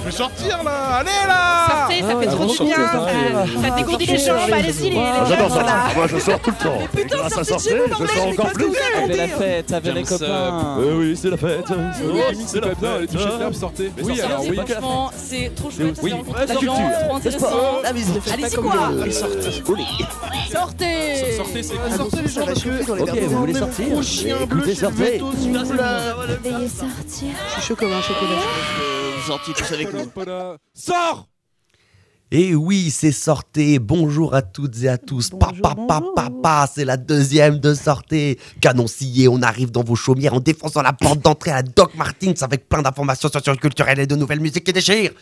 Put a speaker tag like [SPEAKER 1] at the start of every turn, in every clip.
[SPEAKER 1] Je vais sortir là Allez là
[SPEAKER 2] Sortez, ça fait trop du bien. Ça, ça dégourdit les jambes. Allez-y, les,
[SPEAKER 3] Ah, J'adore ça. Moi, je sors tout le temps. Et
[SPEAKER 4] putain, sortez
[SPEAKER 3] sortir,
[SPEAKER 4] de chez vous,
[SPEAKER 3] je sors
[SPEAKER 4] mais
[SPEAKER 3] encore plus.
[SPEAKER 5] Avec la fête, avec les copains.
[SPEAKER 3] Euh, oui, c'est la fête.
[SPEAKER 1] Oui, c'est la bien, les t-shirts fermes, sortez. Oui, alors oui.
[SPEAKER 2] Franchement, c'est trop chouette.
[SPEAKER 3] Oui.
[SPEAKER 2] ça rencontre des
[SPEAKER 3] la
[SPEAKER 2] gens, trop intéressant. Allez-y, quoi Sortez
[SPEAKER 1] Sortez, c'est cool. Sortez les gens.
[SPEAKER 3] Ok, vous voulez sortir
[SPEAKER 1] vous.
[SPEAKER 6] Veuillez sortir.
[SPEAKER 4] Je suis chaud comme un chocolat.
[SPEAKER 5] Gentil, tous avec nous.
[SPEAKER 1] Sors
[SPEAKER 7] Et oui, c'est sortez. Bonjour à toutes et à tous. Papa, papa, papa, c'est la deuxième de sortez. Canon scié, on arrive dans vos chaumières en défonçant la porte d'entrée à la Doc Martins avec plein d'informations socioculturelles et de nouvelles musiques qui déchirent.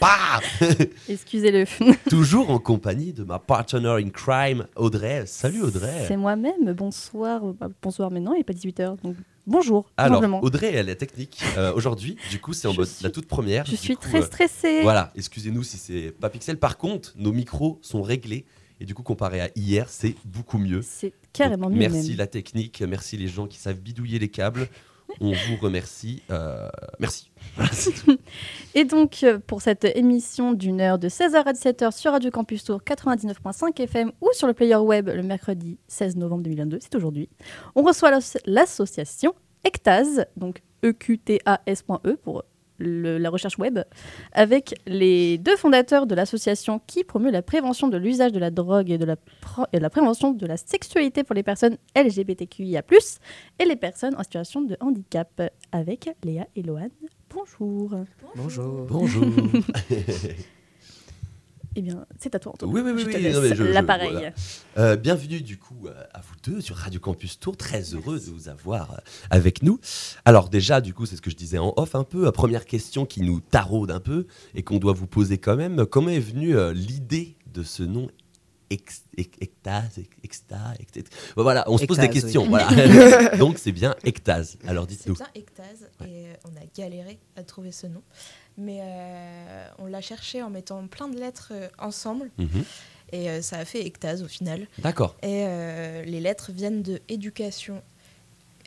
[SPEAKER 7] Bah
[SPEAKER 6] Excusez-le.
[SPEAKER 7] Toujours en compagnie de ma partner in crime, Audrey. Salut Audrey.
[SPEAKER 6] C'est moi-même. Bonsoir. Bah, bonsoir maintenant, il n'est pas 18h. Donc bonjour.
[SPEAKER 7] Alors,
[SPEAKER 6] simplement.
[SPEAKER 7] Audrey, elle est technique. Euh, Aujourd'hui, du coup, c'est en
[SPEAKER 6] Je
[SPEAKER 7] mode
[SPEAKER 6] suis-
[SPEAKER 7] la toute première.
[SPEAKER 6] Je suis
[SPEAKER 7] coup,
[SPEAKER 6] très
[SPEAKER 7] euh,
[SPEAKER 6] stressée.
[SPEAKER 7] Voilà, excusez-nous si c'est pas pixel. Par contre, nos micros sont réglés. Et du coup, comparé à hier, c'est beaucoup mieux.
[SPEAKER 6] C'est carrément
[SPEAKER 7] Donc,
[SPEAKER 6] mieux
[SPEAKER 7] Merci
[SPEAKER 6] même.
[SPEAKER 7] la technique, merci les gens qui savent bidouiller les câbles. On vous remercie. euh, merci.
[SPEAKER 6] Et donc, euh, pour cette émission d'une heure de 16h à 17h sur Radio Campus Tour 99.5 FM ou sur le player web le mercredi 16 novembre 2022, c'est aujourd'hui, on reçoit l'as- l'association ECTAS, donc E EQTAS.e pour le- la recherche web, avec les deux fondateurs de l'association qui promeut la prévention de l'usage de la drogue et de la, pro- et de la prévention de la sexualité pour les personnes LGBTQIA+, et les personnes en situation de handicap, avec Léa et Loane. Bonjour.
[SPEAKER 4] Bonjour.
[SPEAKER 7] Bonjour.
[SPEAKER 6] Eh bien, c'est à toi, Antoine.
[SPEAKER 7] Oui, oui, oui, oui,
[SPEAKER 6] l'appareil.
[SPEAKER 7] voilà. Euh, bienvenue du coup euh, à vous deux sur Radio Campus Tour. Très heureux de vous avoir euh, avec nous. Alors déjà, du coup, c'est ce que je disais en off un peu. Euh, Première question qui nous taraude un peu et qu'on doit vous poser quand même. Comment est venue euh, l'idée de ce nom ex, ex- Ectase, ex- exta, ex- ex- Bon, Voilà, on se pose des questions.
[SPEAKER 4] oui.
[SPEAKER 7] Voilà. Donc c'est bien Ectase. Alors
[SPEAKER 8] C'est
[SPEAKER 7] dites-nous.
[SPEAKER 8] bien Ectase et euh, on a galéré à trouver ce nom. Mais euh, on l'a cherché en mettant plein de lettres euh, ensemble
[SPEAKER 7] Mhm.
[SPEAKER 8] et euh, ça a fait Ectase au final.
[SPEAKER 7] D'accord.
[SPEAKER 8] Et euh, les lettres viennent de éducation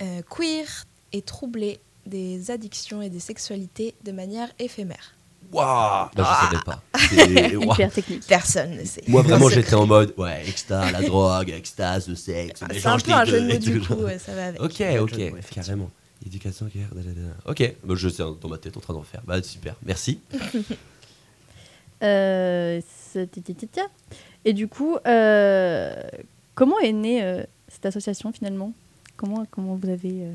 [SPEAKER 8] euh, queer et troublée des addictions et des sexualités de manière éphémère.
[SPEAKER 7] Waouh bah, Je savais pas. C'est- waouh.
[SPEAKER 6] Hyper technique.
[SPEAKER 8] Personne ne sait.
[SPEAKER 7] Moi vraiment
[SPEAKER 8] c'est-
[SPEAKER 7] j'étais en mode ouais extase, la drogue, extase, le sexe,
[SPEAKER 8] C'est
[SPEAKER 7] mélange
[SPEAKER 8] un peu un jeu de mots du coup, ouais, ça va avec.
[SPEAKER 7] Ok, ok, carrément. Éducation, guerre, da, da, da. Ok, bah, je sais dans ma tête en train d'en faire. Bah super, merci.
[SPEAKER 6] Euh, c'est-. Et du coup, euh, comment est née euh, cette association finalement? Comment, comment vous avez euh,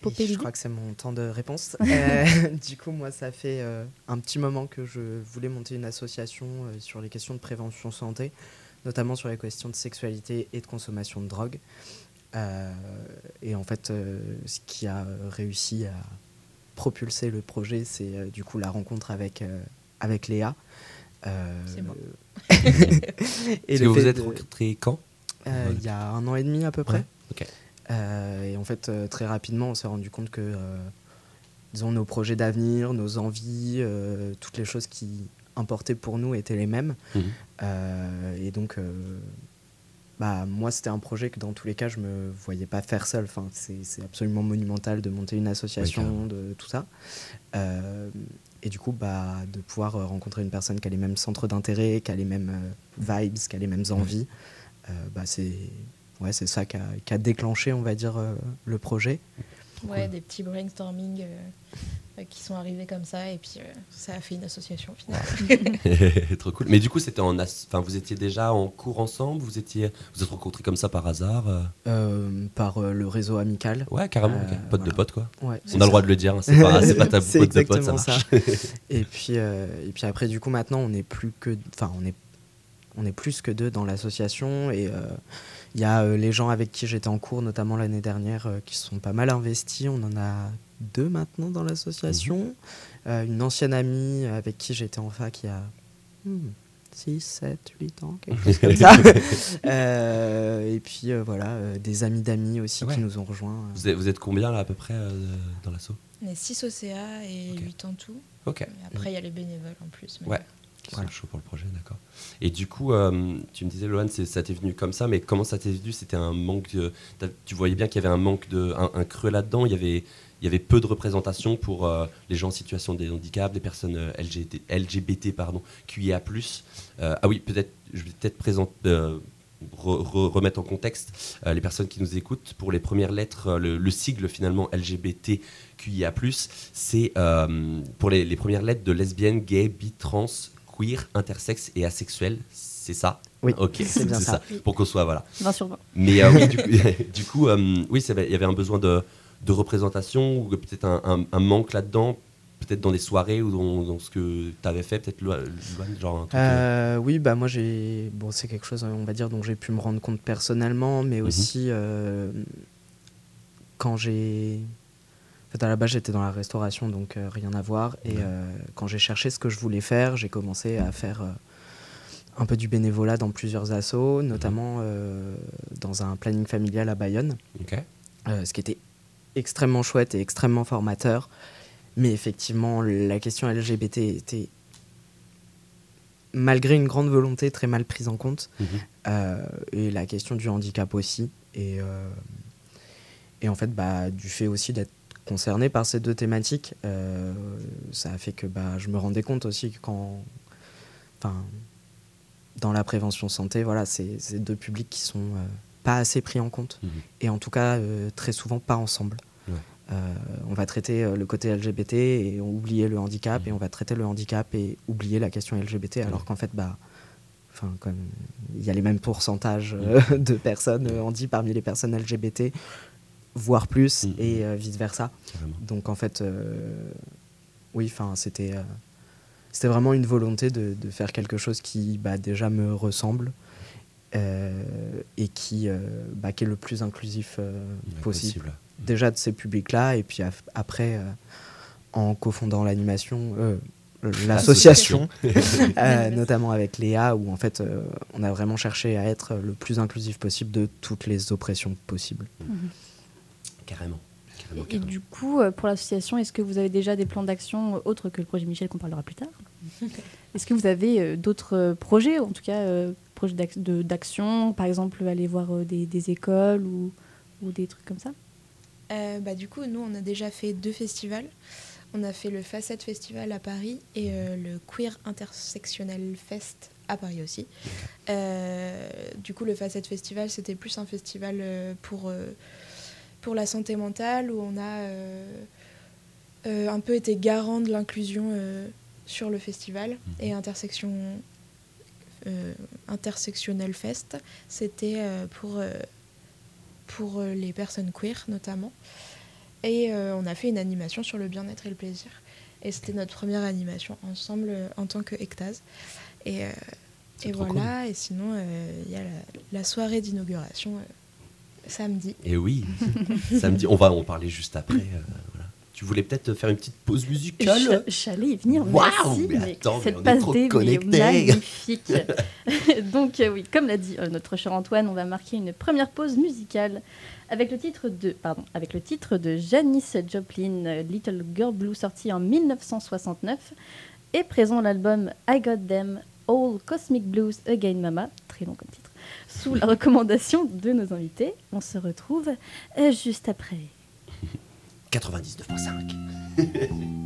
[SPEAKER 6] popé
[SPEAKER 4] Je
[SPEAKER 6] l'idée?
[SPEAKER 4] crois que c'est mon temps de réponse. Euh, du coup, moi, ça fait euh, un petit moment que je voulais monter une association euh, sur les questions de prévention santé, notamment sur les questions de sexualité et de consommation de drogue. Euh, et en fait, euh, ce qui a réussi à propulser le projet, c'est euh, du coup la rencontre avec, euh, avec Léa. Euh,
[SPEAKER 8] C'est moi.
[SPEAKER 4] et
[SPEAKER 7] que vous
[SPEAKER 4] fait
[SPEAKER 7] êtes
[SPEAKER 4] de-
[SPEAKER 7] rencontrés quand?
[SPEAKER 4] Euh, il y a un an et demi à peu près.
[SPEAKER 7] Ouais.
[SPEAKER 4] Euh, et en fait, euh, très rapidement, on s'est rendu compte que, euh, disons, nos projets d'avenir, nos envies, euh, toutes les choses qui importaient pour nous étaient les mêmes.
[SPEAKER 7] Mhm.
[SPEAKER 4] Euh, et donc, euh, bah, moi, c'était un projet que dans tous les cas, je me voyais pas faire seul. Enfin, c'est absolument monumental de monter une association, de tout ça. Euh, et du coup, bah, de pouvoir euh, rencontrer une personne qui a les mêmes centres d'intérêt, qui a les mêmes euh, vibes, qui a les mêmes envies, euh, bah, c'est ouais, ça qui a, qui a déclenché, on va dire, le projet.
[SPEAKER 8] Ouais, des petits brainstorming euh, euh, qui sont arrivés comme ça et puis euh, ça a fait une association finalement.
[SPEAKER 7] Trop cool. Mais du coup, c'était en, as- enfin, vous étiez déjà en cours ensemble. Vous étiez, vous êtes rencontrés comme ça par hasard. euh?
[SPEAKER 4] Euh, par euh, le réseau amical.
[SPEAKER 7] Ouais, carrément.
[SPEAKER 4] Euh,
[SPEAKER 7] ok. Pote de pote quoi.
[SPEAKER 4] Ouais,
[SPEAKER 7] On a le droit de le dire. hein, C'est pas, c'est pas tabou. Pote de pote, ça marche.
[SPEAKER 4] et puis euh, et puis après du coup maintenant on est plus que enfin on est on est plus que deux dans l'association et euh, il y a euh, les gens avec qui j'étais en cours notamment l'année dernière euh, qui sont pas mal investis on en a deux maintenant dans l'association Euh, une ancienne amie avec qui j'étais en fac il y a 6, 7, 8 ans, quelque chose comme ça. Euh, et puis euh, voilà, euh, des amis d'amis aussi
[SPEAKER 7] Ouais.
[SPEAKER 4] qui nous ont rejoints.
[SPEAKER 7] Vous êtes, vous êtes combien là à peu près euh, dans l'assaut?
[SPEAKER 8] On est 6 OCA et
[SPEAKER 7] Ok.
[SPEAKER 8] 8 en tout. Après, il y a les bénévoles en plus. mais
[SPEAKER 7] Ouais. Qui
[SPEAKER 4] Voilà.
[SPEAKER 7] sont chauds pour le projet, d'accord. Et du coup, euh, tu me disais, Lohan, ça t'est venu comme ça, mais comment ça t'est venu? C'était un manque. de- tu voyais bien qu'il y avait un manque de, un, un creux là-dedans? Il y avait, il y avait peu de représentation pour euh, les gens en situation de handicap, les personnes euh, LGBT, LGBT pardon, QIA+. Ah oui, peut-être, je vais peut-être présenter. re- re- remettre en contexte euh, les personnes qui nous écoutent pour les premières lettres euh, le, le sigle finalement LGBTQIA+, c'est euh, pour les, les premières lettres de lesbienne, gay, bi, trans, queer, intersexe et asexuel. C'est ça
[SPEAKER 4] Oui,
[SPEAKER 7] Ok,
[SPEAKER 4] c'est bien ça.
[SPEAKER 7] Pour qu'on soit voilà.
[SPEAKER 6] 20 sur 20.
[SPEAKER 7] Mais euh, oui, du coup, du coup, euh, oui, ça il y avait un besoin de, de représentation ou peut-être un, un- un manque là-dedans, peut-être dans des soirées ou dans, dans ce que tu avais fait, peut-être genre un truc. euh,
[SPEAKER 4] Euh, oui, bah moi j'ai. Bon, c'est quelque chose, on va dire, dont j'ai pu me rendre compte personnellement, mais
[SPEAKER 7] Mhm.
[SPEAKER 4] aussi euh, quand j'ai. Fait, à la base, j'étais dans la restauration, donc euh, rien à voir. Et euh, quand j'ai cherché ce que je voulais faire, j'ai commencé à faire euh, un peu du bénévolat dans plusieurs assos, notamment euh, dans un planning familial à Bayonne, ce qui était extrêmement chouette et extrêmement formateur. Mais effectivement, la question LGBT était, malgré une grande volonté, très mal prise en compte.
[SPEAKER 7] Mhm.
[SPEAKER 4] Et la question du handicap aussi. Et, et en fait, bah, du fait aussi d'être concerné par ces deux thématiques, euh, ça a fait que bah, je me rendais compte aussi que quand. Enfin, dans la prévention santé, voilà, c'est deux publics qui sont euh, pas assez pris en compte.
[SPEAKER 7] Mhm.
[SPEAKER 4] Et en tout cas, euh, très souvent pas ensemble.
[SPEAKER 7] Ouais.
[SPEAKER 4] On va traiter le côté LGBT et on oublier le handicap,
[SPEAKER 7] Mhm.
[SPEAKER 4] et on va traiter le handicap et oublier la question LGBT, alors
[SPEAKER 7] Ouais.
[SPEAKER 4] qu'en fait, bah, enfin, comme il y a les mêmes pourcentages de personnes euh, handi parmi les personnes LGBT, voire plus,
[SPEAKER 7] Mhm.
[SPEAKER 4] et vice versa.
[SPEAKER 7] Carrément.
[SPEAKER 4] Donc en fait, euh, oui, enfin, c'était euh, c'était vraiment une volonté de, de faire quelque chose qui bah, déjà me ressemble euh, et qui, euh, bah, qui est le plus inclusif euh,
[SPEAKER 7] Ouais,
[SPEAKER 4] possible. Déjà de ces publics-là, et puis après, euh, en cofondant l'animation, euh, l'association, euh, notamment avec Léa, où en fait, euh, on a vraiment cherché à être le plus inclusif possible de toutes les oppressions possibles.
[SPEAKER 7] Carrément. Carrément,
[SPEAKER 6] Et, du coup, euh, pour l'association, est-ce que vous avez déjà des plans d'action euh, autres que le projet Michel qu'on parlera plus tard? Est-ce que vous avez euh, d'autres projets, en tout cas projets d'action, par exemple aller voir des, des écoles ou, ou des trucs comme ça?
[SPEAKER 8] Euh, bah, du coup, nous, on a déjà fait deux festivals. On a fait le Facette Festival à Paris et euh, le Queer Intersectionnel Fest à Paris aussi. Euh, du coup, le Facette Festival, c'était plus un festival pour, euh, pour la santé mentale où on a euh, euh, un peu été garant de l'inclusion euh, sur le festival. Et Intersection, euh, Intersectionnel Fest, c'était pour, pour les personnes queer notamment. Et on a fait une animation sur le bien-être et le plaisir. Et c'était notre première animation ensemble en tant que Ectase. Et, et voilà, et sinon, euh, il y a la, la soirée d'inauguration euh, samedi.
[SPEAKER 7] Et oui, samedi, on va en parler juste après. euh, voilà. Tu voulais peut-être faire une petite pause musicale
[SPEAKER 6] J'a- J'allais y venir,
[SPEAKER 7] Waouh,
[SPEAKER 6] merci.
[SPEAKER 7] mais
[SPEAKER 6] mais
[SPEAKER 7] attends, mais
[SPEAKER 6] cette
[SPEAKER 7] on est
[SPEAKER 6] passe
[SPEAKER 7] trop
[SPEAKER 6] D, mais
[SPEAKER 7] connectés.
[SPEAKER 6] magnifique. Donc euh, oui, comme l'a dit euh, notre cher Antoine, on va marquer une première pause musicale avec le titre de, pardon, avec le titre de Janice Joplin, Little Girl Blue, sorti en 1969, et présent l'album I Got Them All Cosmic Blues Again Mama, très long comme titre, sous la recommandation de nos invités. On se retrouve euh, juste après.
[SPEAKER 7] 99.5.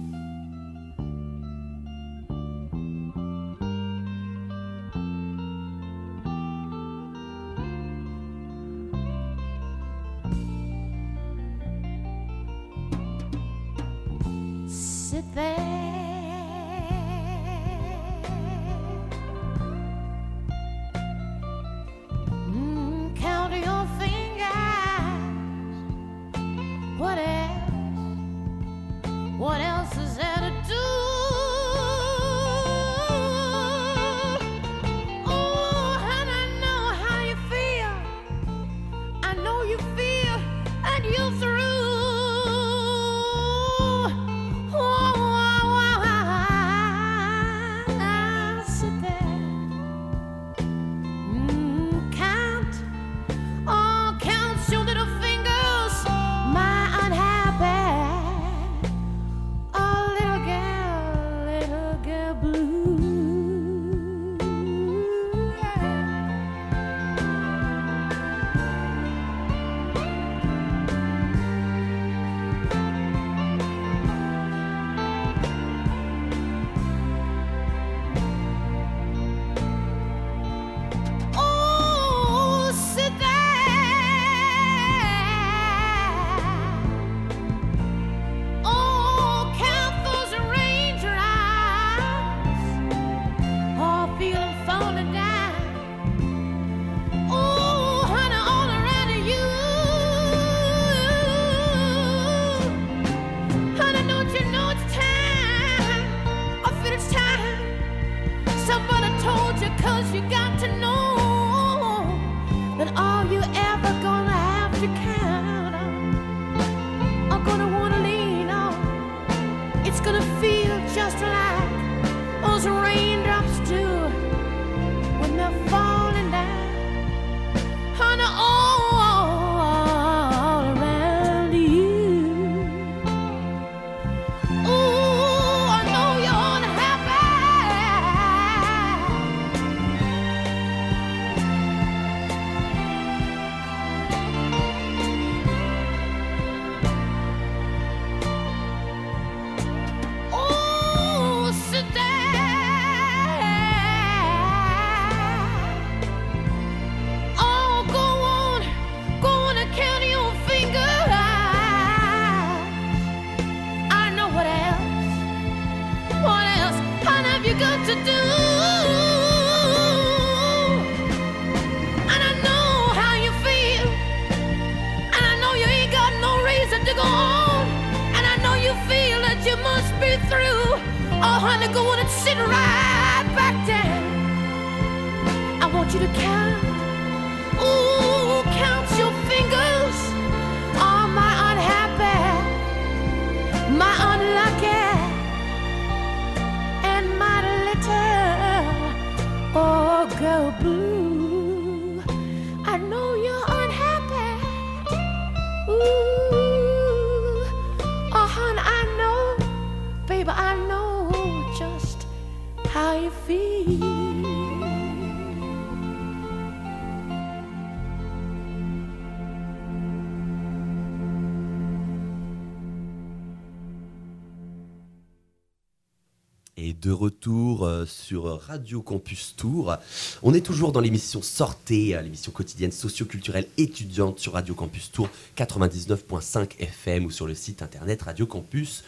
[SPEAKER 7] retour euh, sur Radio Campus Tour. On est toujours dans l'émission Sortez, euh, l'émission quotidienne socio-culturelle étudiante sur Radio Campus Tour 99.5 FM ou sur le site internet Radio Campus.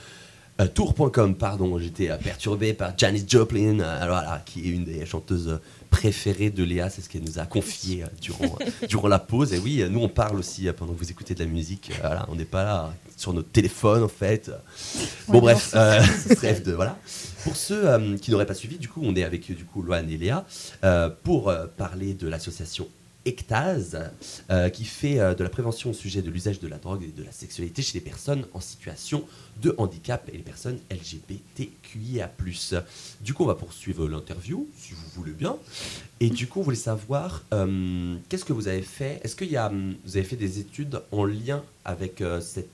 [SPEAKER 7] euh, Tour.com, pardon, j'étais perturbé par Janis Joplin, alors, voilà, qui est une des chanteuses préférées de Léa, c'est ce qu'elle nous a confié euh, durant, euh, durant la pause. Et oui, euh, nous on parle aussi pendant que vous écoutez de la musique, voilà, on n'est pas là sur notre téléphone en fait. Bon
[SPEAKER 6] Ouais,
[SPEAKER 7] bref, euh, bref de voilà. Pour ceux euh, qui n'auraient pas suivi, du coup, on est avec du coup Loane et Léa euh, pour parler de l'association Euh, qui fait euh, de la prévention au sujet de l'usage de la drogue et de la sexualité chez les personnes en situation de handicap et les personnes LGBTQIA+. Du coup, on va poursuivre l'interview, si vous voulez bien. Et du coup, on voulait savoir, euh, qu'est-ce que vous avez fait? Est-ce que hum, vous avez fait des études en lien avec cette,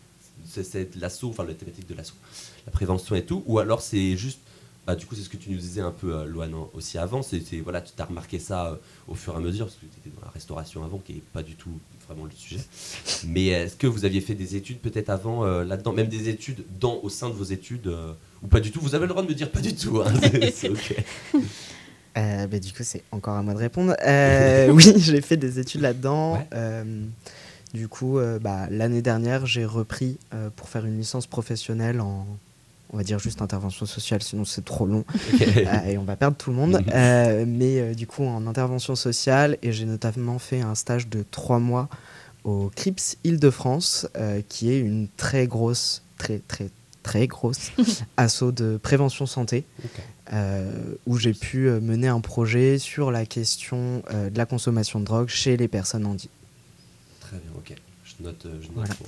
[SPEAKER 7] cette, cette- l'assaut, enfin la thématique de l'assaut, la prévention et tout Ou alors c'est juste, bah, du coup, c'est ce que tu nous disais un peu, euh, Loane, hein, aussi avant, c'est, voilà, tu as remarqué ça euh, au fur et à mesure, parce que tu étais dans la restauration avant, qui n'est pas du tout vraiment le sujet. Mais est-ce que vous aviez fait des études peut-être avant euh, là-dedans, même des études dans, au sein de vos études, euh, ou pas du tout? Vous avez le droit de me dire pas du tout, hein, c'est, ok.
[SPEAKER 4] Bah, du coup, c'est encore à moi de répondre. Oui, j'ai fait des études là-dedans.
[SPEAKER 7] Ouais.
[SPEAKER 4] Du coup, bah, l'année dernière, j'ai repris pour faire une licence professionnelle en, on va dire juste intervention sociale, sinon c'est trop long euh, et on va perdre tout le monde. Euh, mais euh, du coup, en intervention sociale, et j'ai notamment fait un stage de trois mois au CRIPS Île-de-France, qui est une très grosse, très très très grosse assaut de prévention santé, où j'ai pu mener un projet sur la question de la consommation de drogue chez les personnes handies.
[SPEAKER 7] Très bien, ok. Je note. Je note
[SPEAKER 4] Voilà.
[SPEAKER 7] pour,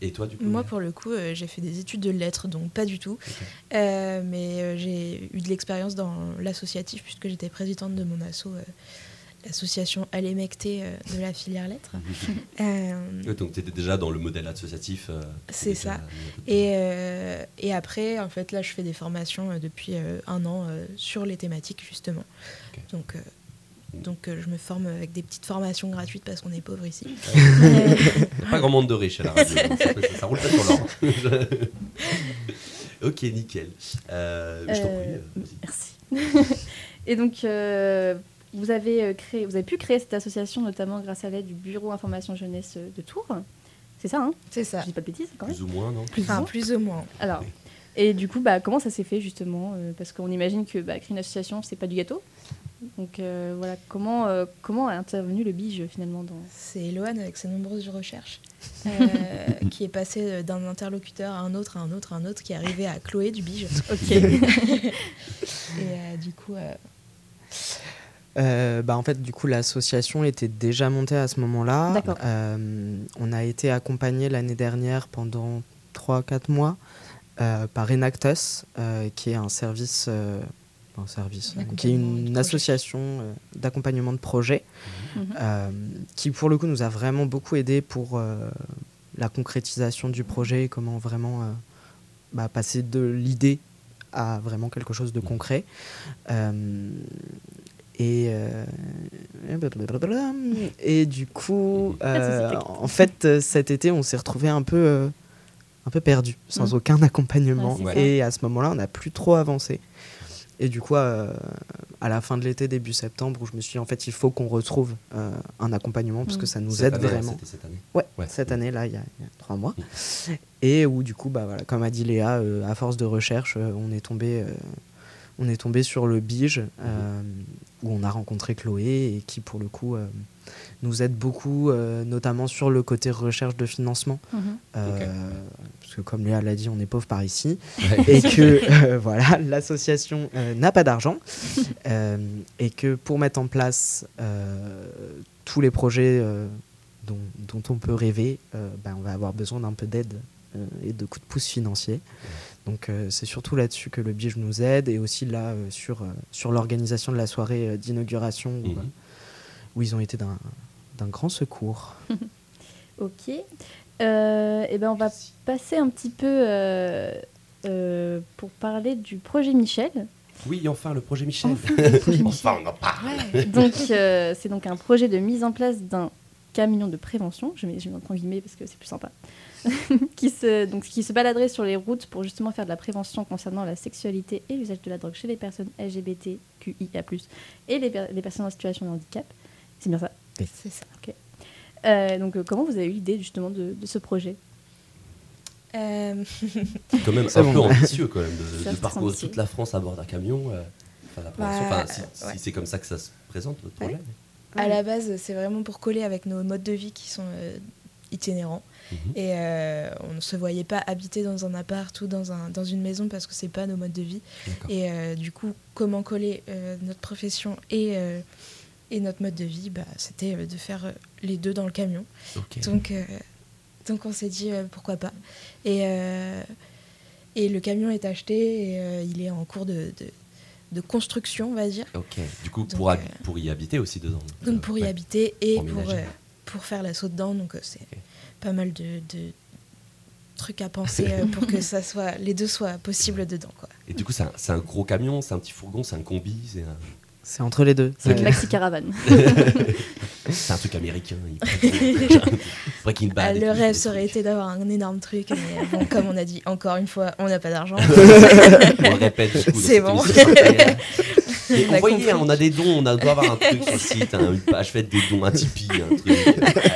[SPEAKER 7] Et toi, du coup
[SPEAKER 8] Moi,
[SPEAKER 7] Léa
[SPEAKER 8] pour le coup, euh, j'ai fait des études de lettres, donc pas du tout. Euh, mais euh, j'ai eu de l'expérience dans l'associatif, puisque j'étais présidente de mon asso, euh, l'association Alémecté euh, de la filière lettres. Euh,
[SPEAKER 7] donc tu étais déjà dans le modèle associatif. euh,
[SPEAKER 8] C'est ça. et, euh, et après, en fait, là, je fais des formations euh, depuis euh, un an euh, sur les thématiques, justement. Donc, euh, donc euh, je me forme avec des petites formations gratuites parce qu'on est pauvres ici.
[SPEAKER 7] Il y a pas grand monde de riches à la radio. donc ça, ça- roule pas sur l'or. ok, nickel. Euh, je t'en prie.
[SPEAKER 6] Euh. Merci. Et donc, euh, vous, avez créé, vous avez pu créer cette association notamment grâce à l'aide du Bureau Information Jeunesse de Tours. C'est ça, hein?
[SPEAKER 8] C'est ça.
[SPEAKER 6] Je dis pas de bêtises quand même.
[SPEAKER 7] Plus ou moins, non?
[SPEAKER 6] Plus ou
[SPEAKER 8] Enfin,
[SPEAKER 6] moins.
[SPEAKER 8] plus ou moins.
[SPEAKER 6] Alors, et du coup, bah, comment ça s'est fait justement? Parce qu'on imagine que bah, créer une association, c'est pas du gâteau. Donc euh, voilà, comment, euh, comment a intervenu le bige finalement dans...
[SPEAKER 8] C'est Eloane avec ses nombreuses recherches euh, qui est passé d'un interlocuteur à un autre, à un autre, à un autre, qui est arrivé à Chloé du Bige.
[SPEAKER 6] Ok.
[SPEAKER 8] Et euh, du coup, euh,
[SPEAKER 4] Euh, bah, en fait, du coup, l'association était déjà montée à ce moment-là. Euh, on a été accompagné l'année dernière pendant 3-4 mois euh, par Enactus, euh, qui est un service, euh, un service, euh, qui est une association euh, d'accompagnement de projet,
[SPEAKER 6] Mhm.
[SPEAKER 4] euh, qui pour le coup nous a vraiment beaucoup aidé pour euh, la concrétisation du projet, et comment vraiment euh, bah, passer de l'idée à vraiment quelque chose de concret. Euh, et, euh, et du coup, euh,
[SPEAKER 6] c'est
[SPEAKER 4] en fait, cet été, on s'est retrouvé un peu, euh, un peu perdu, sans
[SPEAKER 6] Mhm.
[SPEAKER 4] aucun accompagnement.
[SPEAKER 6] Ouais,
[SPEAKER 4] et à ce moment-là, on n'a plus trop avancé. Et du coup, euh, à la fin de l'été, début septembre, où je me suis dit, en fait, il faut qu'on retrouve euh, un accompagnement parce que ça nous
[SPEAKER 7] Cette
[SPEAKER 4] aide
[SPEAKER 7] année,
[SPEAKER 4] vraiment.
[SPEAKER 7] Cette année.
[SPEAKER 4] Ouais,
[SPEAKER 7] Ouais.
[SPEAKER 4] cette année, là, il y, a il y a trois mois.
[SPEAKER 7] Mm.
[SPEAKER 4] Et où, du coup, bah, voilà, comme a dit Léa, euh, à force de recherche, on, est tombé, on est tombé sur le Bige, où on a rencontré Chloé, et qui, pour le coup, nous aide beaucoup, euh, notamment sur le côté recherche de financement.
[SPEAKER 6] Mhm.
[SPEAKER 4] Euh, Parce que, comme Léa l'a dit, on est pauvre par ici.
[SPEAKER 7] Ouais.
[SPEAKER 4] Et que, euh, voilà, l'association euh, n'a pas d'argent. Euh, et que pour mettre en place euh, tous les projets euh, dont, dont on peut rêver, euh, ben, on va avoir besoin d'un peu d'aide euh, et de coups de pouce financiers. Donc euh, c'est surtout là-dessus que le Bige nous aide et aussi là euh, sur, euh, sur l'organisation de la soirée euh, d'inauguration où,
[SPEAKER 7] Mhm.
[SPEAKER 4] euh, où ils ont été d'un d'un grand secours.
[SPEAKER 6] Ok. Euh, et ben on va passer un petit peu euh, euh, pour parler du projet Michel.
[SPEAKER 7] Oui, enfin, le projet Michel.
[SPEAKER 6] Enfin, le projet Michel.
[SPEAKER 7] enfin, on en parle.
[SPEAKER 6] Donc, euh, c'est donc un projet de mise en place d'un camion de prévention, je mets, je mets entre guillemets parce que c'est plus sympa, qui, se, donc, qui se baladerait sur les routes pour justement faire de la prévention concernant la sexualité et l'usage de la drogue chez les personnes LGBTQIA+, et les, per- les personnes en situation de handicap. C'est bien ça
[SPEAKER 8] C'est ça.
[SPEAKER 6] Euh, Donc, euh, comment vous avez eu l'idée justement de, de ce projet?
[SPEAKER 8] Euh,
[SPEAKER 7] C'est quand même
[SPEAKER 4] C'est
[SPEAKER 7] un
[SPEAKER 4] bon.
[SPEAKER 7] peu ambitieux quand même de, parcourir toute la France à bord d'un camion. euh, enfin.
[SPEAKER 8] Bah,
[SPEAKER 7] Enfin, si,
[SPEAKER 8] ouais.
[SPEAKER 7] si c'est comme ça que ça se présente, votre projet.
[SPEAKER 8] À la base, c'est vraiment pour coller avec nos modes de vie qui sont euh, itinérants.
[SPEAKER 7] Mhm.
[SPEAKER 8] Et euh, on ne se voyait pas habiter dans un appart ou dans, un, dans une maison parce que c'est pas nos modes de vie. Et euh, du coup, comment coller euh, notre profession et, euh, et notre mode de vie bah, C'était euh, de faire euh, les deux dans le camion. Donc, euh, donc on s'est dit pourquoi pas. Et, et le camion est acheté et il est en cours de, de, de construction, on va dire.
[SPEAKER 7] Ok. Du coup,
[SPEAKER 8] Donc,
[SPEAKER 7] pour,
[SPEAKER 8] euh,
[SPEAKER 7] pour y habiter aussi dedans.
[SPEAKER 8] Donc pour y
[SPEAKER 7] ouais.
[SPEAKER 8] habiter et
[SPEAKER 7] Pour
[SPEAKER 8] pour, euh, pour faire l'assaut dedans. Donc c'est pas mal de, de trucs à penser pour que ça soit, les deux soient possibles dedans. Quoi.
[SPEAKER 7] Et du coup, c'est un, c'est un gros camion, c'est un petit fourgon, c'est un combi, c'est un,
[SPEAKER 4] C'est entre les deux.
[SPEAKER 6] C'est
[SPEAKER 4] Euh,
[SPEAKER 6] une maxi caravane.
[SPEAKER 7] c'est un truc américain. Ait une
[SPEAKER 8] Ah, le rêve serait
[SPEAKER 7] trucs.
[SPEAKER 8] été d'avoir un énorme truc, mais bon, comme on a dit encore une fois, on n'a pas d'argent.
[SPEAKER 7] On le répète
[SPEAKER 8] C'est bon.
[SPEAKER 7] Et
[SPEAKER 8] On compris.
[SPEAKER 7] hein, on a des dons, on a, doit avoir un truc sur le site, hein, une page faite des dons, un Tipeee, un truc.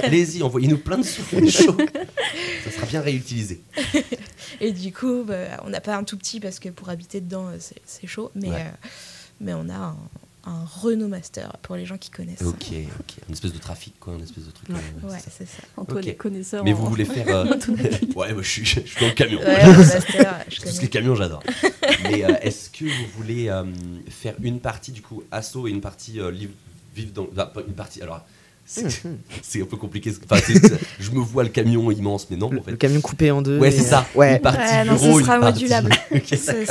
[SPEAKER 7] Allez-y, envoyez-nous plein de sous, chaud. Ça sera bien réutilisé.
[SPEAKER 8] Et du coup, bah, on n'a pas un tout petit parce que pour habiter dedans, euh, c'est- c'est chaud, mais,
[SPEAKER 7] Ouais.
[SPEAKER 8] euh, mais on a un, un Renault Master pour les gens qui connaissent.
[SPEAKER 7] Ok, ok. Une espèce de trafic, quoi, une espèce de truc. euh,
[SPEAKER 8] Ouais,
[SPEAKER 7] c'est ça.
[SPEAKER 6] Entre
[SPEAKER 7] Ok.
[SPEAKER 6] les connaisseurs.
[SPEAKER 7] Mais
[SPEAKER 6] en-
[SPEAKER 7] vous voulez faire. euh, ouais, moi, je, suis, je suis dans le camion.
[SPEAKER 8] Ouais, Renault Master, je
[SPEAKER 7] Tout ce qui est
[SPEAKER 8] connais.
[SPEAKER 7] camion, j'adore. Mais euh, est-ce que vous voulez euh, faire une partie du coup assaut et une partie euh, liv- vivre dans. une partie. Alors, c'est
[SPEAKER 4] Mhm.
[SPEAKER 7] c'est un peu compliqué. Enfin, je me vois le camion immense, mais non,
[SPEAKER 4] le,
[SPEAKER 7] en fait.
[SPEAKER 4] le camion coupé en deux.
[SPEAKER 7] Ouais, c'est ça.
[SPEAKER 4] euh, ouais.
[SPEAKER 7] Une partie
[SPEAKER 8] Ouais, non, ce sera
[SPEAKER 7] une partie-
[SPEAKER 8] modulable.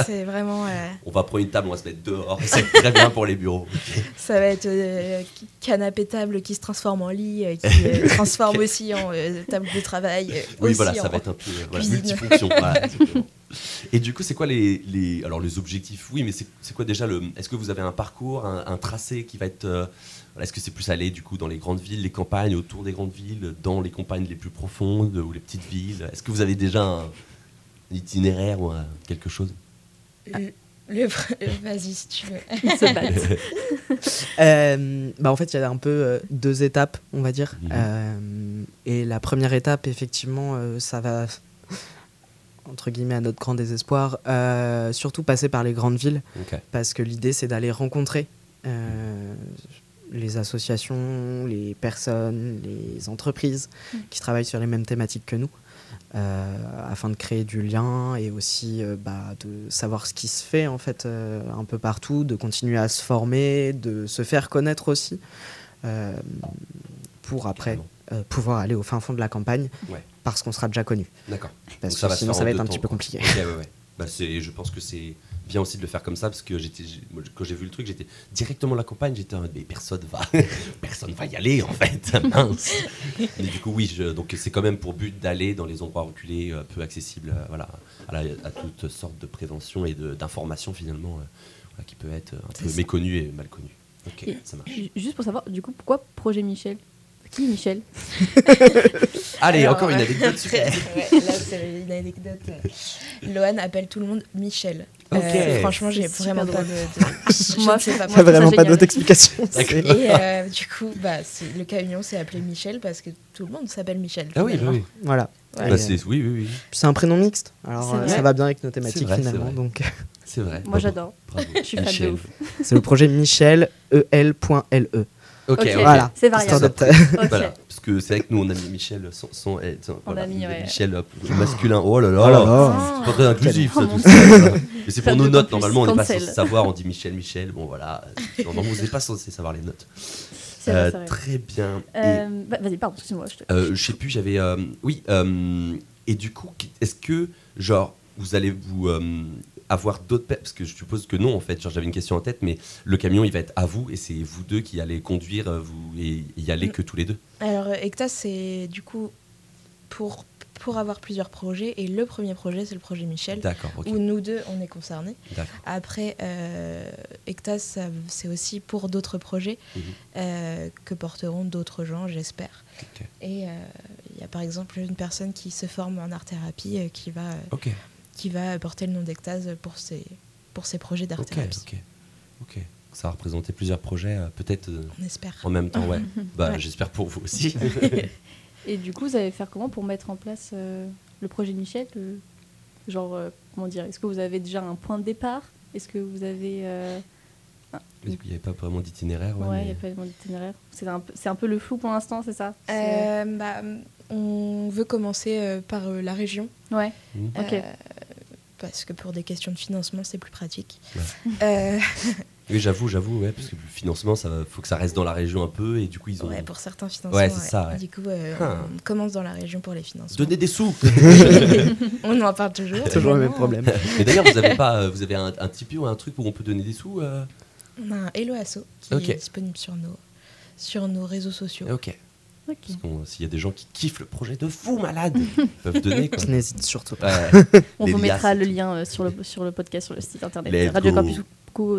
[SPEAKER 8] C'est vraiment. euh,
[SPEAKER 7] On va prendre une table, on va se mettre dehors. C'est très bien pour les bureaux.
[SPEAKER 8] ça va être euh, canapé table qui se transforme en lit, euh, qui euh, transforme aussi en euh, table de travail. euh,
[SPEAKER 7] Oui, voilà,
[SPEAKER 8] en-
[SPEAKER 7] ça va être un peu euh, voilà, multifonction. voilà. Et du coup, c'est quoi les, les, alors les objectifs? Oui, mais c'est quoi déjà le Est-ce que vous avez un parcours, un, un tracé qui va être euh, Est-ce que c'est plus aller du coup dans les grandes villes, les campagnes, autour des grandes villes, dans les campagnes les plus profondes ou les petites villes? Est-ce que vous avez déjà un, itinéraire ou un- quelque chose?
[SPEAKER 8] Le- le- Vas-y si tu veux.
[SPEAKER 6] Se.
[SPEAKER 4] Euh, bah en fait, il y a un peu euh, deux étapes, on va dire.
[SPEAKER 7] Mhm.
[SPEAKER 4] Euh, et la première étape, effectivement, euh, ça va, entre guillemets, à notre grand désespoir, euh, surtout passer par les grandes villes,
[SPEAKER 7] Ok.
[SPEAKER 4] parce que l'idée, c'est d'aller rencontrer euh, les associations, les personnes, les entreprises qui travaillent sur les mêmes thématiques que nous. euh, afin de créer du lien et aussi euh, bah, de savoir ce qui se fait en fait euh, un peu partout, de continuer à se former, de se faire connaître aussi, euh, pour après euh, pouvoir aller au fin fond de la campagne
[SPEAKER 7] Ouais.
[SPEAKER 4] parce qu'on sera déjà connu.
[SPEAKER 7] D'accord.
[SPEAKER 4] Parce
[SPEAKER 7] Donc
[SPEAKER 4] que sinon ça va être un
[SPEAKER 7] temps,
[SPEAKER 4] petit peu compliqué.
[SPEAKER 7] Ok, ouais, ouais. Bah, c'est, je pense que c'est bien aussi de le faire comme ça parce que j'étais, quand j'ai vu le truc, j'étais directement à la campagne, j'étais en mode, mais personne va, personne va y aller en fait, mince. Mais du coup, oui, je- donc c'est quand même pour but d'aller dans les endroits reculés, euh, peu accessibles, euh, voilà, à, la- à toutes sortes de prévention et de, d'information finalement, euh, qui peut être un peu
[SPEAKER 8] C'est ça.
[SPEAKER 7] méconnu et mal connu. Ok,
[SPEAKER 6] Et-
[SPEAKER 7] ça marche.
[SPEAKER 6] Ju- Juste pour savoir, du coup, pourquoi Projet Michel? Qui est Michel?
[SPEAKER 7] Allez,
[SPEAKER 8] Alors,
[SPEAKER 7] encore une anecdote super.
[SPEAKER 8] ouais, là, c'est une anecdote. Loane appelle tout le monde Michel. Euh, franchement, j'ai vraiment pas de. de-
[SPEAKER 6] Moi, moi,
[SPEAKER 4] vraiment pas d'autre explication.
[SPEAKER 8] Et euh, du coup, bah, le camion s'est appelé Michel parce que tout le monde s'appelle Michel.
[SPEAKER 7] Ah oui, bah oui.
[SPEAKER 4] Voilà.
[SPEAKER 8] Ouais.
[SPEAKER 7] Bah,
[SPEAKER 4] euh,
[SPEAKER 7] oui, oui, oui,
[SPEAKER 4] C'est un prénom mixte, alors euh, ça va bien avec nos thématiques
[SPEAKER 7] vrai,
[SPEAKER 4] finalement. Donc
[SPEAKER 7] c'est vrai.
[SPEAKER 6] Moi, j'adore. Je suis fan de
[SPEAKER 7] Michel.
[SPEAKER 6] ouf.
[SPEAKER 4] c'est le projet Michel E EL.LE.
[SPEAKER 7] Ok,
[SPEAKER 6] Ok.
[SPEAKER 7] ok.
[SPEAKER 4] Voilà.
[SPEAKER 6] C'est variable.
[SPEAKER 4] d'être-
[SPEAKER 6] Ok.
[SPEAKER 7] Voilà, parce que c'est vrai que nous on a mis Michel sans, sans eh, sans-
[SPEAKER 6] On a mis, ouais.
[SPEAKER 7] Michel euh, masculin. Oh là là,
[SPEAKER 4] Oh là là.
[SPEAKER 7] c'est pas très inclusif ça,
[SPEAKER 6] Oh
[SPEAKER 7] tout ça. Mais c'est pour nos notes normalement on n'est pas censé savoir, on dit Michel Michel. Bon voilà, normalement vous n'êtes pas censé savoir les notes.
[SPEAKER 6] C'est vrai,
[SPEAKER 7] Euh, très bien.
[SPEAKER 6] Euh, bah, Vas-y, pardon, excuse-moi. Je te...
[SPEAKER 7] euh, je sais plus, j'avais euh, oui. euh, et du coup, est-ce que genre vous allez vous euh, avoir d'autres parce que je suppose que non en fait. J'avais une question en tête, mais le camion il va être à vous et c'est vous deux qui allez conduire euh, vous et y aller que tous les deux.
[SPEAKER 8] Alors, euh, Ectas, c'est du coup pour, pour avoir plusieurs projets. Et le premier projet, c'est le projet Michel,
[SPEAKER 7] D'accord, ok,
[SPEAKER 8] où nous deux, on est concernés. Après, euh, Ectas, c'est aussi pour d'autres projets
[SPEAKER 7] Mhm.
[SPEAKER 8] euh, que porteront d'autres gens, j'espère. Et euh, il y a par exemple une personne qui se forme en art-thérapie euh, qui, va, euh,
[SPEAKER 7] Ok.
[SPEAKER 8] Qui va porter le nom d'Ectas pour ses, pour ses projets
[SPEAKER 7] Ok,
[SPEAKER 8] d'art-thérapie.
[SPEAKER 7] ok, ok. Ça va représenter plusieurs projets, euh, peut-être euh,
[SPEAKER 8] On espère.
[SPEAKER 7] en même temps, ouais. Bah,
[SPEAKER 8] Ouais.
[SPEAKER 7] j'espère pour vous aussi.
[SPEAKER 6] Et du coup, vous allez faire comment pour mettre en place euh, le projet Michel le- Genre, euh, comment dire Est-ce que vous avez déjà un point de départ? Est-ce que vous avez. euh,
[SPEAKER 7] Il n'y avait pas vraiment d'itinéraire, ouais.
[SPEAKER 6] Ouais, il
[SPEAKER 7] mais-
[SPEAKER 6] n'y a pas vraiment d'itinéraire. C'est un, peu- c'est un peu le flou pour l'instant, c'est ça?
[SPEAKER 8] Euh, bah, on veut commencer euh, par euh, la région.
[SPEAKER 6] Ouais,
[SPEAKER 7] Mhm.
[SPEAKER 6] ok.
[SPEAKER 8] Parce que pour des questions de financement, c'est plus pratique.
[SPEAKER 7] Ouais.
[SPEAKER 8] Euh,
[SPEAKER 7] Oui, j'avoue, j'avoue, ouais, parce que le financement, ça faut que ça reste dans la région un peu, et du coup, ils ont.
[SPEAKER 8] ouais, pour certains financements.
[SPEAKER 7] Ouais, c'est ça, ouais.
[SPEAKER 8] Du coup, euh,
[SPEAKER 7] Ah.
[SPEAKER 8] on commence dans la région pour les financements.
[SPEAKER 7] Donner des sous
[SPEAKER 8] on en parle toujours.
[SPEAKER 4] Toujours le même problème.
[SPEAKER 7] Mais d'ailleurs, vous avez pas, euh, vous avez un, un Tipeee ou un truc où on peut donner des sous euh?
[SPEAKER 8] On a un Hello Asso qui est disponible sur nos, sur nos réseaux sociaux.
[SPEAKER 7] Ok. Parce s'il y a des gens qui kiffent le projet de fou malade, ils peuvent donner quoi.
[SPEAKER 4] N'hésite surtout pas.
[SPEAKER 7] Ouais.
[SPEAKER 6] On
[SPEAKER 7] Les
[SPEAKER 6] vous mettra
[SPEAKER 7] liasses
[SPEAKER 6] le lien euh, sur, le, sur le podcast, sur le site internet
[SPEAKER 7] Let's
[SPEAKER 6] Radio
[SPEAKER 7] go.
[SPEAKER 6] Campus- cou-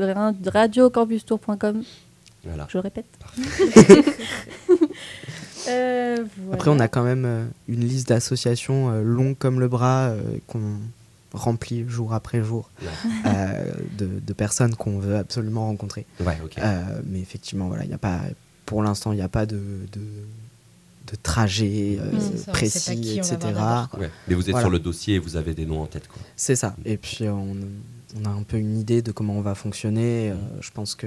[SPEAKER 6] radiocampustour.com.
[SPEAKER 7] Voilà.
[SPEAKER 6] Je répète. Euh, voilà.
[SPEAKER 4] Après, on a quand même euh, une liste d'associations euh, longue comme le bras euh, qu'on remplit jour après jour
[SPEAKER 7] Ouais.
[SPEAKER 4] euh, de, de personnes qu'on veut absolument rencontrer.
[SPEAKER 7] Ouais.
[SPEAKER 4] Euh, mais effectivement, voilà, il y a pas, pour l'instant, il n'y a pas de, de, de trajet euh,
[SPEAKER 6] Mm.
[SPEAKER 4] Précis,
[SPEAKER 8] qui
[SPEAKER 4] etc.
[SPEAKER 7] Ouais. Mais vous êtes
[SPEAKER 4] Voilà.
[SPEAKER 7] sur le dossier et vous avez des noms en tête, quoi.
[SPEAKER 4] C'est ça. Et puis, on, on a un peu une idée de comment on va fonctionner. Euh, je pense que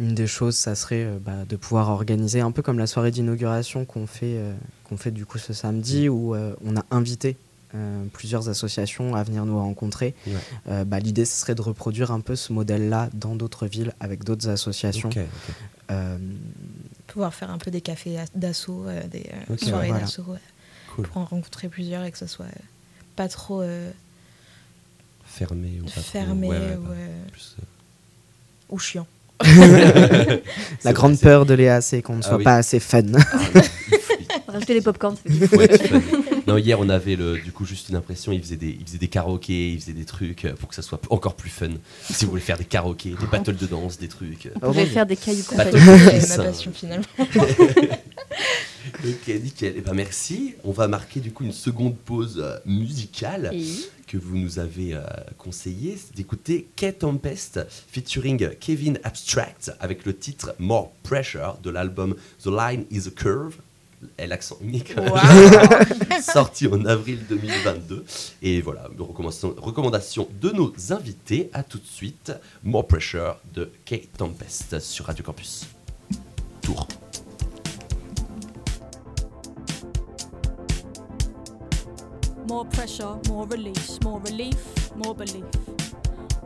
[SPEAKER 4] une des choses, ça serait euh, bah, de pouvoir organiser un peu comme la soirée d'inauguration qu'on fait, euh, qu'on fait du coup ce samedi, où euh, on a invité euh, plusieurs associations à venir nous rencontrer.
[SPEAKER 7] Ouais.
[SPEAKER 4] Euh, bah, L'idée, ce serait de reproduire un peu ce modèle-là dans d'autres villes avec d'autres associations.
[SPEAKER 8] Pouvoir faire un peu des cafés d'assaut, euh, des euh, soirées
[SPEAKER 4] voilà.
[SPEAKER 8] d'assaut,
[SPEAKER 7] Cool.
[SPEAKER 8] pour en rencontrer plusieurs et que ce soit euh, pas trop euh,
[SPEAKER 7] Fermé ou pas trop.
[SPEAKER 8] fermé
[SPEAKER 7] Ouais, ouais,
[SPEAKER 8] ou, euh,
[SPEAKER 7] plus, euh,
[SPEAKER 8] ou chiant.
[SPEAKER 4] la grande
[SPEAKER 7] vrai,
[SPEAKER 4] peur de Léa, c'est qu'on ne
[SPEAKER 7] Ah
[SPEAKER 4] soit
[SPEAKER 7] oui.
[SPEAKER 4] pas assez fun.
[SPEAKER 7] Ah,
[SPEAKER 6] Rajouter les popcorns. c'est-
[SPEAKER 7] Non, hier on avait le, du coup juste une impression, il faisait des, il faisait des karaokés, il faisait des trucs euh, pour que ça soit encore plus fun. Si vous voulez faire des karaokés, des battles de danse, des trucs.
[SPEAKER 6] Vous pouvez faire des cailloux
[SPEAKER 8] C'est ma passion finalement.
[SPEAKER 7] Ok, nickel. Eh ben merci. On va marquer du coup une seconde pause euh, musicale
[SPEAKER 6] Et-
[SPEAKER 7] que vous nous avez euh, conseillé, c'est d'écouter Kate Tempest featuring Kevin Abstract avec le titre More Pressure de l'album The Line is a Curve. L'accent unique. sorti en avril 2022. Et voilà, recommandation, recommandation de nos invités. À tout de suite. More Pressure de Kate Tempest sur Radio Campus. Tour.
[SPEAKER 9] More pressure, more release, more relief, more belief.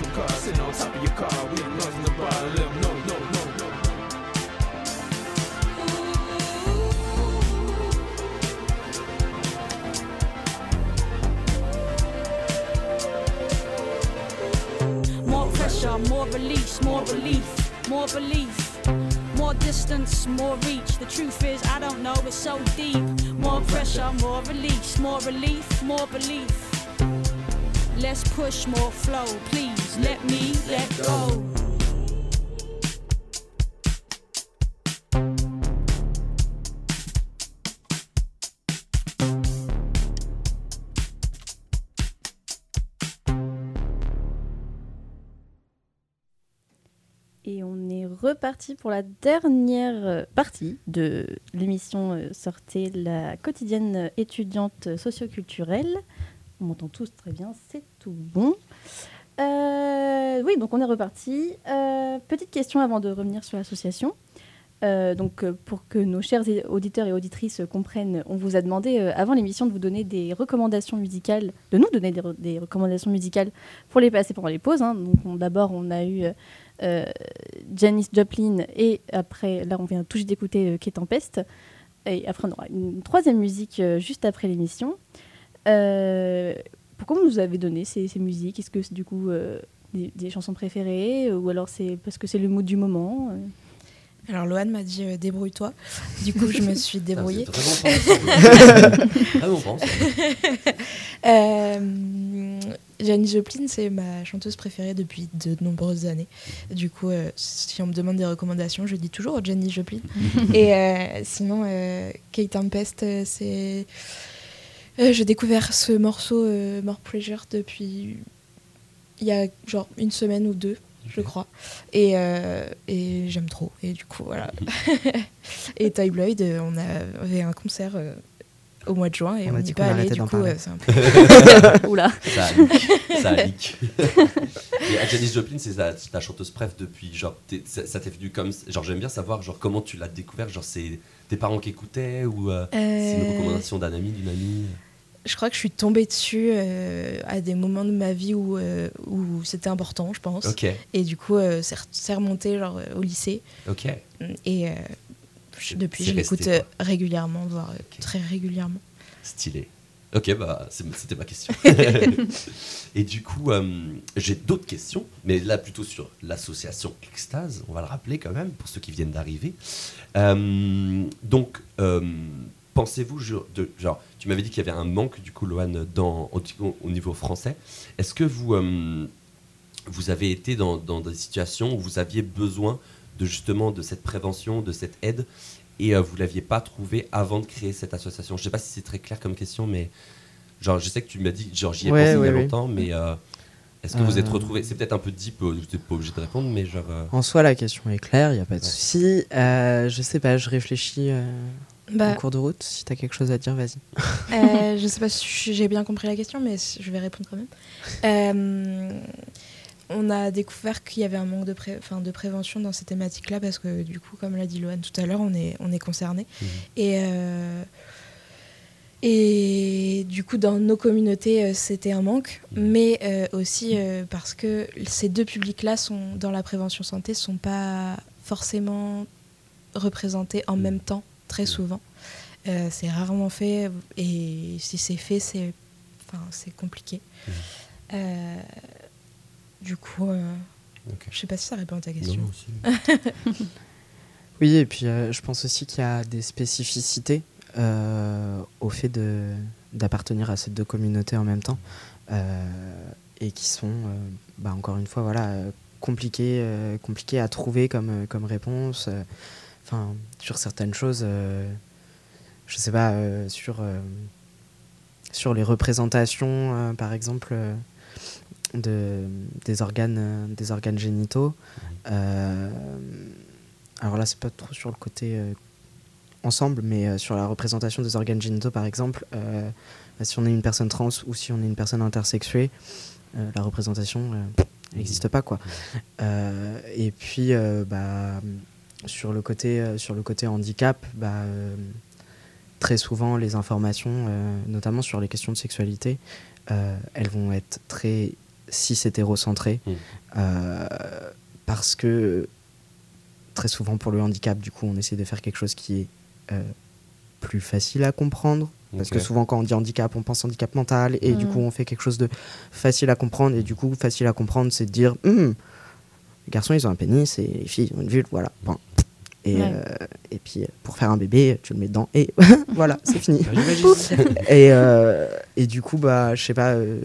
[SPEAKER 10] Cars sitting on top of your car. We let 'em know, no, no, no.
[SPEAKER 9] More pressure, more release, more relief, more belief. More distance, more reach. The truth is, I don't know, it's so deep. More pressure, more release, more relief, more belief. Let's push more flow, please. Let me let go.
[SPEAKER 6] Et on est reparti pour la dernière partie de l'émission euh, Sortez la quotidienne étudiante socioculturelle. On m'entend tous très bien, c'est tout bon. Euh, oui, donc on est reparti. Euh, petite question avant de revenir sur l'association. Euh, donc, pour que nos chers auditeurs et auditrices comprennent, on vous a demandé avant l'émission de vous donner des recommandations musicales, de nous donner des, re- des recommandations musicales pour les passer pendant les pauses. hein. Donc, on- d'abord, on a eu Janis Joplin et après, là, on vient tout juste d'écouter Quai Tempeste. Et après, on aura une troisième musique juste après l'émission. Pourquoi vous nous avez donné ces, ces musiques? Est-ce que c'est du coup euh, des, des chansons préférées euh, ou alors c'est parce que c'est le mood du moment euh?
[SPEAKER 8] Alors Loane m'a dit euh, débrouille-toi. Du coup, je me suis débrouillée. Euh, Janis Joplin, c'est ma chanteuse préférée depuis de nombreuses années. Du coup, euh, si on me demande des recommandations, je dis toujours Janis Joplin. Et euh, sinon, euh, Kate Tempest, euh, c'est. Euh, J'ai découvert ce morceau euh, More Pleasure depuis il y a genre une semaine ou deux, je crois. Et, euh, et j'aime trop. Et du coup, voilà. et Ty Bloyd, euh, on a- avait un concert euh, au mois de juin et
[SPEAKER 4] On
[SPEAKER 8] on
[SPEAKER 4] a
[SPEAKER 8] n'y
[SPEAKER 4] dit
[SPEAKER 8] est
[SPEAKER 4] qu'on
[SPEAKER 8] pas allé. Du coup, euh, c'est un peu.
[SPEAKER 6] Oula.
[SPEAKER 7] Ça a leak. Ça a leak. Et Janis Joplin, c'est ta, ta chanteuse préf depuis genre ça ça t'est venu comme genre j'aime bien savoir genre comment tu l'as découvert genre c'est tes parents qui écoutaient ou euh, c'est une recommandation d'un ami d'une amie?
[SPEAKER 8] Je crois que je suis tombée dessus euh, à des moments de ma vie où, euh, où c'était important, je pense. Et du coup, euh, c'est re- c'est remonté genre, au lycée.
[SPEAKER 7] Ok.
[SPEAKER 8] Et je- depuis, je l'écoute régulièrement, voire très régulièrement.
[SPEAKER 7] Stylé. Ok, bah c'était ma question. et du coup, j'ai d'autres questions, mais là plutôt sur l'association Extase, on va le rappeler quand même pour ceux qui viennent d'arriver. Donc, pensez-vous, de- genre, tu m'avais dit qu'il y avait un manque du coup, dans, au, au niveau français. Est-ce que vous, euh, vous avez été dans, dans des situations où vous aviez besoin de justement de cette prévention, de cette aide, et euh, vous l'aviez pas trouvé avant de créer cette association? Je sais pas si c'est très clair comme question, mais genre, je sais que tu m'as dit, genre, j'y ai
[SPEAKER 4] Ouais,
[SPEAKER 7] pensé il y a
[SPEAKER 4] ouais.
[SPEAKER 7] longtemps, mais euh, est-ce que vous êtes retrouvé C'est peut-être un peu deep, vous n'êtes pas obligé de répondre, mais genre.
[SPEAKER 4] En soi, la question est claire, il n'y a pas de souci. Je sais pas, je réfléchis
[SPEAKER 8] Bah.
[SPEAKER 4] en cours de route. Si tu as quelque chose à dire, vas-y.
[SPEAKER 8] Euh, je sais pas si j'ai bien compris la question, mais je vais répondre quand même. Euh, on a découvert qu'il y avait un manque de, pré- enfin, de prévention dans ces thématiques-là parce que du coup, comme l'a dit Loane tout à l'heure, on est, on est concerné. Et, euh, et du coup, dans nos communautés, euh, c'était un manque, mais euh, aussi euh, parce que ces deux publics-là, sont, dans la prévention santé, sont pas forcément représentés en même temps, très souvent. Euh, c'est rarement fait, et si c'est fait, c'est enfin, c'est compliqué. Euh, du coup, euh, je sais pas si ça répond à ta question.
[SPEAKER 4] Oui, et puis euh, je pense aussi qu'il y a des spécificités euh, au fait de- d'appartenir à ces deux communautés en même temps euh, et qui sont, euh, bah, encore une fois, voilà, compliquées, euh, compliquées à trouver comme, comme réponse. Sur certaines choses, euh, je sais pas, euh, sur, euh, sur les représentations, par exemple, de, des, organes, des organes génitaux. Alors là, c'est pas trop sur le côté ensemble, mais sur la représentation des organes génitaux, par exemple, bah, si on est une personne trans ou si on est une personne intersexuée, la représentation n'existe pas, quoi. Et puis, bah, sur le côté, euh, sur le côté handicap, bah, euh, très souvent, les informations, euh, notamment sur les questions de sexualité, euh, elles vont être très cis-hétérocentrées. euh, parce que très souvent pour le handicap, du coup, on essaie de faire quelque chose qui est euh, plus facile à comprendre. Parce que souvent, quand on dit handicap, on pense handicap mental. Et du
[SPEAKER 7] Mhm.
[SPEAKER 4] coup, on fait quelque chose de facile à comprendre. Et du coup, facile à comprendre, c'est de dire Hum, les garçons, ils ont un pénis et les filles, ils ont une vulve. Voilà. Point. Et,
[SPEAKER 6] Ouais.
[SPEAKER 4] euh, et puis, pour faire un bébé, tu le mets dedans. Et voilà, c'est fini.
[SPEAKER 7] Ah, j'imagine.
[SPEAKER 4] Pouf. et, euh, et du coup, bah, je sais pas. euh,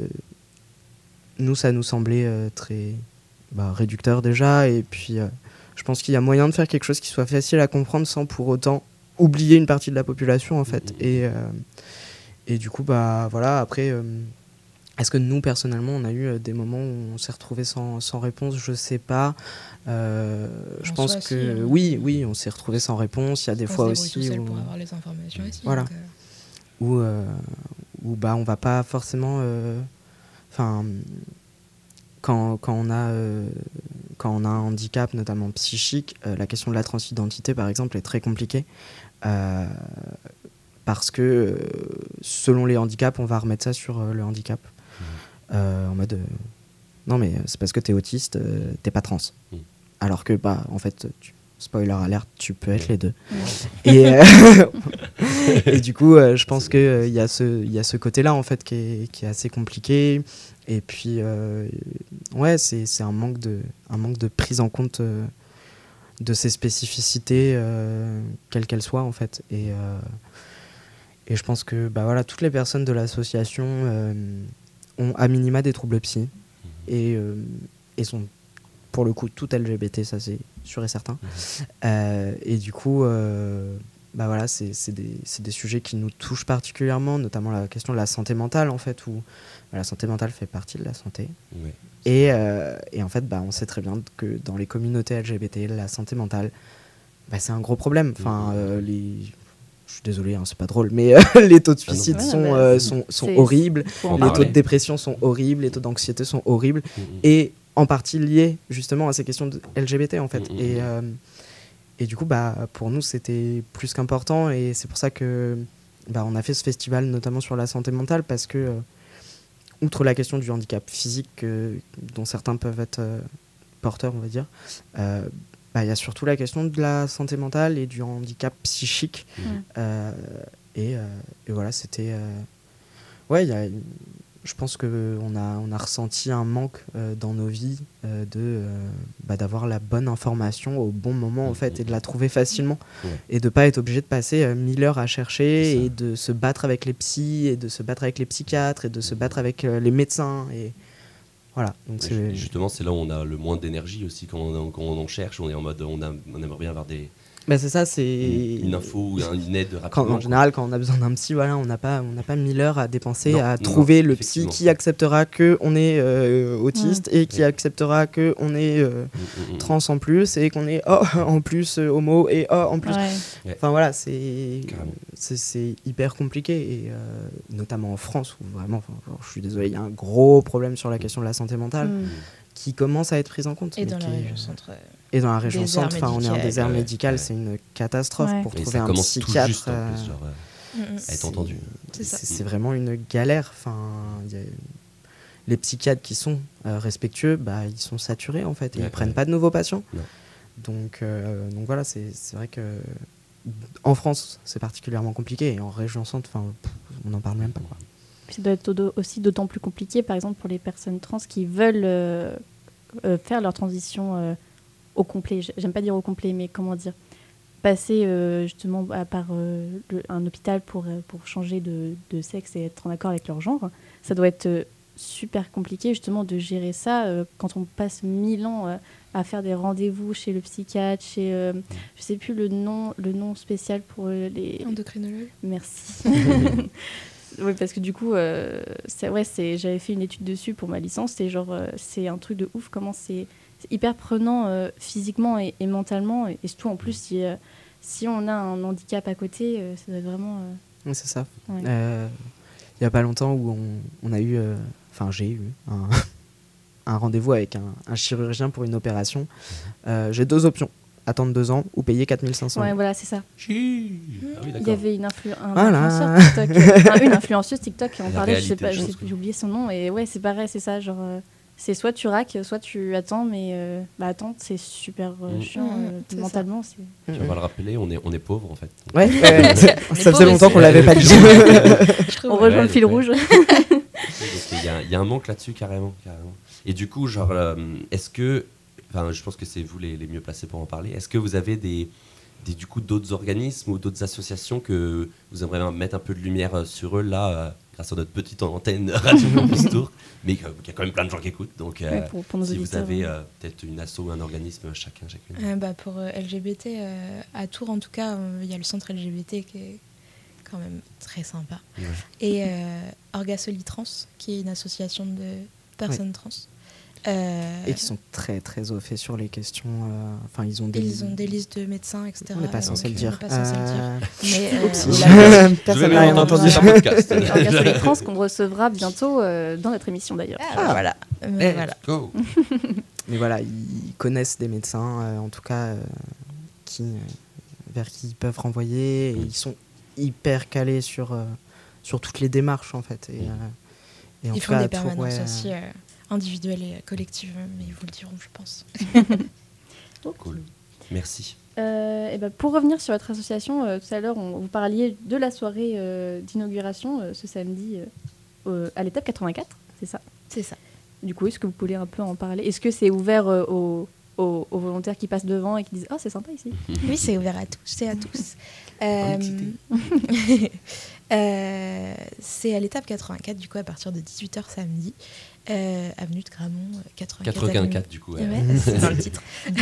[SPEAKER 4] nous, ça nous semblait euh, très bah, réducteur déjà. Et puis, euh, je pense qu'il y a moyen de faire quelque chose qui soit facile à comprendre sans pour autant oublier une partie de la population, en fait. Et, euh, et du coup, bah, voilà, après, euh, est-ce que nous, personnellement, on a eu euh, des moments où on s'est retrouvé sans, sans réponse? Je sais pas. Euh, je
[SPEAKER 8] En
[SPEAKER 4] pense que
[SPEAKER 8] si, hein.
[SPEAKER 4] oui, oui, on s'est retrouvé sans réponse. Il y a des
[SPEAKER 8] On
[SPEAKER 4] fois aussi où,
[SPEAKER 8] pour avoir les informations aussi,
[SPEAKER 4] voilà,
[SPEAKER 8] donc, euh.
[SPEAKER 4] où, euh, où bah on va pas forcément, euh, enfin, quand, quand on a quand on a un handicap, notamment psychique, la question de la transidentité, par exemple, est très compliquée. parce que selon les handicaps, on va remettre ça sur le handicap. Euh, en mode, euh, non mais euh, c'est parce que t'es autiste, euh, t'es pas trans. Alors que, bah, en fait, tu- spoiler alert, tu peux être les deux. Et, euh, et du coup, euh, je pense qu'il y a ce, il y a ce côté-là, en fait, qui est, qui est assez compliqué. Et puis, euh, ouais, c'est c'est un, manque de- un manque de prise en compte euh, de ces spécificités, euh, quelles qu'elles soient, en fait. Et, euh, et je pense que bah, voilà, toutes les personnes de l'association euh, ont à minima des troubles psy et, euh, et sont pour le coup toutes LGBT, ça c'est sûr et certain. Euh, et du coup, euh, bah voilà, c'est c'est des, des sujets qui nous touchent particulièrement, notamment la question de la santé mentale en fait, où bah, la santé mentale fait partie de la santé. Et, et en fait, bah, on sait très bien que dans les communautés LGBT, la santé mentale, bah, c'est un gros problème. Enfin, les... Je suis désolé, hein, c'est pas drôle, mais euh, les taux de
[SPEAKER 7] Ah non.
[SPEAKER 4] suicide
[SPEAKER 7] Ouais,
[SPEAKER 4] euh, sont, sont horribles, les taux de dépression sont horribles, les taux d'anxiété sont horribles,
[SPEAKER 7] Mhm.
[SPEAKER 4] et en partie liés justement à ces questions de LGBT en fait. Et, euh, et du coup, bah, pour nous, c'était plus qu'important, et c'est pour ça que bah, on a fait ce festival notamment sur la santé mentale, parce que, outre la question du handicap physique dont certains peuvent être porteurs, on va dire, bah, il y a surtout la question de la santé mentale et du handicap psychique.
[SPEAKER 6] Mhm.
[SPEAKER 4] Euh, et, euh, et voilà, c'était euh, Ouais, y a- je pense qu'on a, on a ressenti un manque dans nos vies de bah, d'avoir la bonne information au bon moment en fait et de la trouver facilement et de pas être obligé de passer mille heures à chercher et de se battre avec les psys et de se battre avec les psychiatres et de se battre avec les médecins et voilà. Donc
[SPEAKER 7] Justement, c'est là où on a le moins d'énergie aussi quand on, quand on en cherche. On est en mode, on, a- on aimerait bien avoir des,
[SPEAKER 4] bah, c'est ça, c'est
[SPEAKER 7] une, une info ou un- une aide
[SPEAKER 4] Quand,
[SPEAKER 7] rapidement.
[SPEAKER 4] en général, quand on a besoin d'un psy, voilà, on n'a pas, on n'a pas mille heures à dépenser
[SPEAKER 7] Non,
[SPEAKER 4] à
[SPEAKER 7] non,
[SPEAKER 4] trouver le psy qui acceptera que on est euh, autiste et qui acceptera que on est euh,
[SPEAKER 7] Mm, mm.
[SPEAKER 4] trans en plus et qu'on est oh, en plus euh, homo et oh, en plus.
[SPEAKER 6] Ouais.
[SPEAKER 4] Enfin voilà, c'est c'est c'est hyper compliqué et euh, notamment en France où vraiment, genre, je suis désolé, il y a un gros problème sur la question de la santé mentale
[SPEAKER 6] Mm.
[SPEAKER 4] qui commence à être prise en compte.
[SPEAKER 8] Et dans la région
[SPEAKER 4] euh, et dans la région
[SPEAKER 8] désert
[SPEAKER 4] centre, enfin, on est en
[SPEAKER 8] médical.
[SPEAKER 4] désert
[SPEAKER 7] Ouais,
[SPEAKER 4] médical,
[SPEAKER 7] ouais.
[SPEAKER 4] c'est une catastrophe
[SPEAKER 6] Ouais.
[SPEAKER 4] pour
[SPEAKER 7] Et
[SPEAKER 4] trouver
[SPEAKER 7] ça
[SPEAKER 4] un
[SPEAKER 7] commence tout
[SPEAKER 4] psychiatre.
[SPEAKER 7] juste en
[SPEAKER 4] euh,
[SPEAKER 7] plus, genre, euh,
[SPEAKER 8] Mm, mm.
[SPEAKER 7] être entendu.
[SPEAKER 8] C'est
[SPEAKER 4] vraiment une galère. Enfin, il y a- les psychiatres qui sont euh, respectueux, bah, ils sont saturés en fait. et
[SPEAKER 7] Ouais,
[SPEAKER 4] ils prennent
[SPEAKER 7] ouais.
[SPEAKER 4] pas de nouveaux patients.
[SPEAKER 7] Non.
[SPEAKER 4] Donc, euh, donc voilà, c'est vrai que en France, c'est particulièrement compliqué. Et en région centre, enfin, pff, on n'en parle même pas. Quoi.
[SPEAKER 6] Ça doit être au- aussi d'autant plus compliqué, par exemple, pour les personnes trans qui veulent euh, euh, faire leur transition euh, au complet. J'aime pas dire au complet, mais comment dire? Passer euh, justement à part euh, le- un hôpital pour, euh, pour changer de, de sexe et être en accord avec leur genre. Ça doit être euh, super compliqué justement de gérer ça euh, quand on passe mille ans euh, à faire des rendez-vous chez le psychiatre, chez euh, je sais plus le nom le nom spécial pour les
[SPEAKER 8] Endocrinologue.
[SPEAKER 6] Merci. oui, parce que du coup, euh, c'est ouais, c'est j'avais fait une étude dessus pour ma licence. C'est genre, euh, c'est un truc de ouf. Comment c'est c'est hyper prenant euh, physiquement et, et mentalement, et, et surtout en plus si euh, si on a un handicap à côté, euh, ça doit être vraiment. euh,
[SPEAKER 4] Ouais, c'est ça.
[SPEAKER 6] Ouais.
[SPEAKER 4] Euh, Il y a pas longtemps où on, on a eu, euh, enfin j'ai eu un, un rendez-vous avec un, un chirurgien pour une opération. Euh, j'ai deux options attendre deux ans ou payer 4500
[SPEAKER 6] Ouais,
[SPEAKER 4] euros.
[SPEAKER 6] voilà, c'est ça.
[SPEAKER 7] Ah oui,
[SPEAKER 6] Il y avait une, influ- un
[SPEAKER 4] Voilà.
[SPEAKER 6] influenceur TikTok, euh, enfin, une influenceuse TikTok qui en
[SPEAKER 7] La
[SPEAKER 6] parlait,
[SPEAKER 7] réalité
[SPEAKER 6] je sais j'ai oublié son nom, et ouais, c'est pareil, c'est ça, genre, euh, c'est soit tu raques, soit tu attends, mais euh, bah, attendre, c'est super euh,
[SPEAKER 7] Mm.
[SPEAKER 6] chiant,
[SPEAKER 8] Mm,
[SPEAKER 6] euh,
[SPEAKER 8] ça.
[SPEAKER 6] mentalement, c'est...
[SPEAKER 7] On va le rappeler, on est, on est pauvre en fait.
[SPEAKER 4] Ouais, ouais, ça faisait longtemps qu'on l'avait pas dit.
[SPEAKER 6] On
[SPEAKER 8] ouais.
[SPEAKER 6] rejoint le fil rouge.
[SPEAKER 7] Il y, a- il y a un manque là-dessus carrément, carrément. Et du coup, genre, euh, est-ce que, enfin, je pense que c'est vous les, les mieux placés pour en parler. Est-ce que vous avez des, des du coup d'autres organismes ou d'autres associations que vous aimeriez mettre un peu de lumière sur eux là, euh, grâce à notre petite antenne Radio Campus Tour, mais qu'il y a quand même plein de gens qui écoutent. Donc, euh,
[SPEAKER 6] Ouais, pour- pour nos
[SPEAKER 7] si vous avez
[SPEAKER 6] ouais.
[SPEAKER 7] euh, peut-être une asso ou un organisme chacun, chacune.
[SPEAKER 8] Euh, bah, pour euh, LGBT, euh, à Tours en tout cas, euh, il y a le centre LGBT qui est quand même très sympa.
[SPEAKER 7] Ouais.
[SPEAKER 8] Et euh, Orgasoli Trans, qui est une association de personnes trans. Euh,
[SPEAKER 4] Et qui sont très très au fait sur les questions. euh, Enfin, ils ont des.
[SPEAKER 8] ils ont des listes de médecins, etc.
[SPEAKER 4] On n'est pas
[SPEAKER 8] donc,
[SPEAKER 4] censé le
[SPEAKER 8] euh,
[SPEAKER 4] dire.
[SPEAKER 8] On n'est pas censé le dire.
[SPEAKER 4] Euh,
[SPEAKER 8] on
[SPEAKER 4] Personne n'a rien entendu.
[SPEAKER 7] podcast.
[SPEAKER 6] Orgasolic Trans qu'on recevra bientôt euh, dans notre émission d'ailleurs.
[SPEAKER 8] Ah, voilà. Euh,
[SPEAKER 7] Let's
[SPEAKER 8] voilà.
[SPEAKER 7] go.
[SPEAKER 4] Mais voilà, ils connaissent des médecins, euh, en tout cas, euh, qui, euh, vers qui ils peuvent renvoyer. Et ils sont hyper calés sur, euh, sur toutes les démarches, en fait. Et, euh, et en
[SPEAKER 8] Ils
[SPEAKER 4] tout
[SPEAKER 8] font
[SPEAKER 4] cas,
[SPEAKER 8] des permanences
[SPEAKER 4] ouais,
[SPEAKER 8] aussi euh, individuelles et collectives, mais ils vous le diront, je pense.
[SPEAKER 7] Cool. Merci.
[SPEAKER 6] Euh, et ben, pour revenir sur votre association, euh, tout à l'heure, on- vous parliez de la soirée euh, d'inauguration euh, ce samedi euh, à l'étape 84, c'est ça?
[SPEAKER 8] C'est ça.
[SPEAKER 6] Du coup, est-ce que vous pouvez un peu en parler? Est-ce que c'est ouvert euh, aux, aux- aux volontaires qui passent devant et qui disent « Oh, c'est sympa ici?
[SPEAKER 8] Oui, c'est ouvert à tous et à tous.
[SPEAKER 7] est
[SPEAKER 8] c'est à l'étape 84, du coup, à partir de 18h samedi, euh, avenue de Gramont, euh, 84. avenue.
[SPEAKER 7] 84 du coup. ouais.
[SPEAKER 8] Ouais, c'est dans le titre.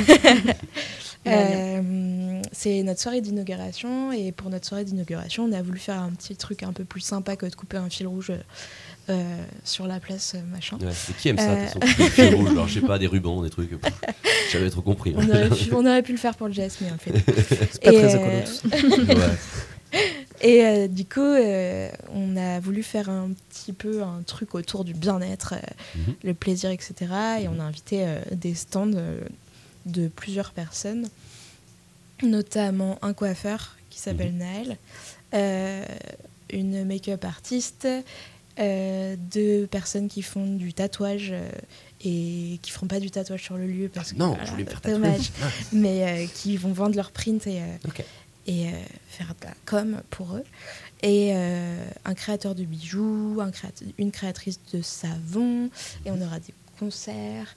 [SPEAKER 8] Euh, c'est notre soirée d'inauguration et pour notre soirée d'inauguration, on a voulu faire un petit truc un peu plus sympa que de couper un fil rouge euh, sur la place, machin.
[SPEAKER 7] Ouais, c'est qui aime ça,
[SPEAKER 8] Euh,
[SPEAKER 7] des fils rouges, alors je sais pas, des rubans, des trucs. J'avais trop compris.
[SPEAKER 8] On aurait, pu, on aurait pu le faire pour le geste, mais le fait.
[SPEAKER 4] C'est pas
[SPEAKER 8] Et,
[SPEAKER 4] très
[SPEAKER 8] euh,
[SPEAKER 4] écolo, tout ça.
[SPEAKER 7] Ouais.
[SPEAKER 8] Et euh, du coup, euh, on a voulu faire un petit peu un truc autour du bien-être, euh,
[SPEAKER 7] Mhm.
[SPEAKER 8] le plaisir, etc. Et on a invité euh, des stands de plusieurs personnes, notamment un coiffeur qui s'appelle
[SPEAKER 7] Mhm.
[SPEAKER 8] Naël, une make-up artiste, deux personnes qui font du tatouage et qui feront pas du tatouage sur le lieu parce que
[SPEAKER 7] Non,
[SPEAKER 8] voilà,
[SPEAKER 7] je voulais me faire tatouer.
[SPEAKER 8] dommage,
[SPEAKER 7] Ah.
[SPEAKER 8] mais euh, qui vont vendre leurs prints et, euh. Et euh, faire de la com pour eux. Et euh, un créateur de bijoux, un créat- une créatrice de savon, et on aura des concerts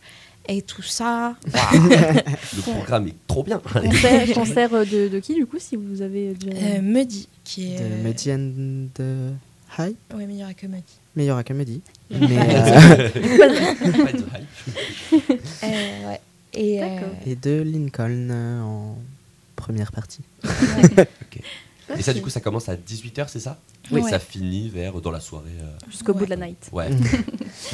[SPEAKER 8] et tout ça.
[SPEAKER 7] Le programme est trop bien.
[SPEAKER 6] Concert, concert de, de qui, du coup, si vous avez déjà...
[SPEAKER 8] Euh, Mehdi, qui est.
[SPEAKER 4] De
[SPEAKER 8] euh,
[SPEAKER 4] Mehdi and the High?
[SPEAKER 8] Ouais, meilleur que Mehdi.
[SPEAKER 4] Meilleur à Comedy.
[SPEAKER 8] Ouais.
[SPEAKER 4] Mais, euh,
[SPEAKER 8] Euh, ouais. Et,
[SPEAKER 4] Et de Lincoln euh, en première partie.
[SPEAKER 7] Et ça, du coup, ça commence à 18h, c'est ça?
[SPEAKER 8] Oui.
[SPEAKER 7] Ça finit vers dans la soirée. euh,
[SPEAKER 6] Jusqu'au bout de la night.
[SPEAKER 7] Ouais.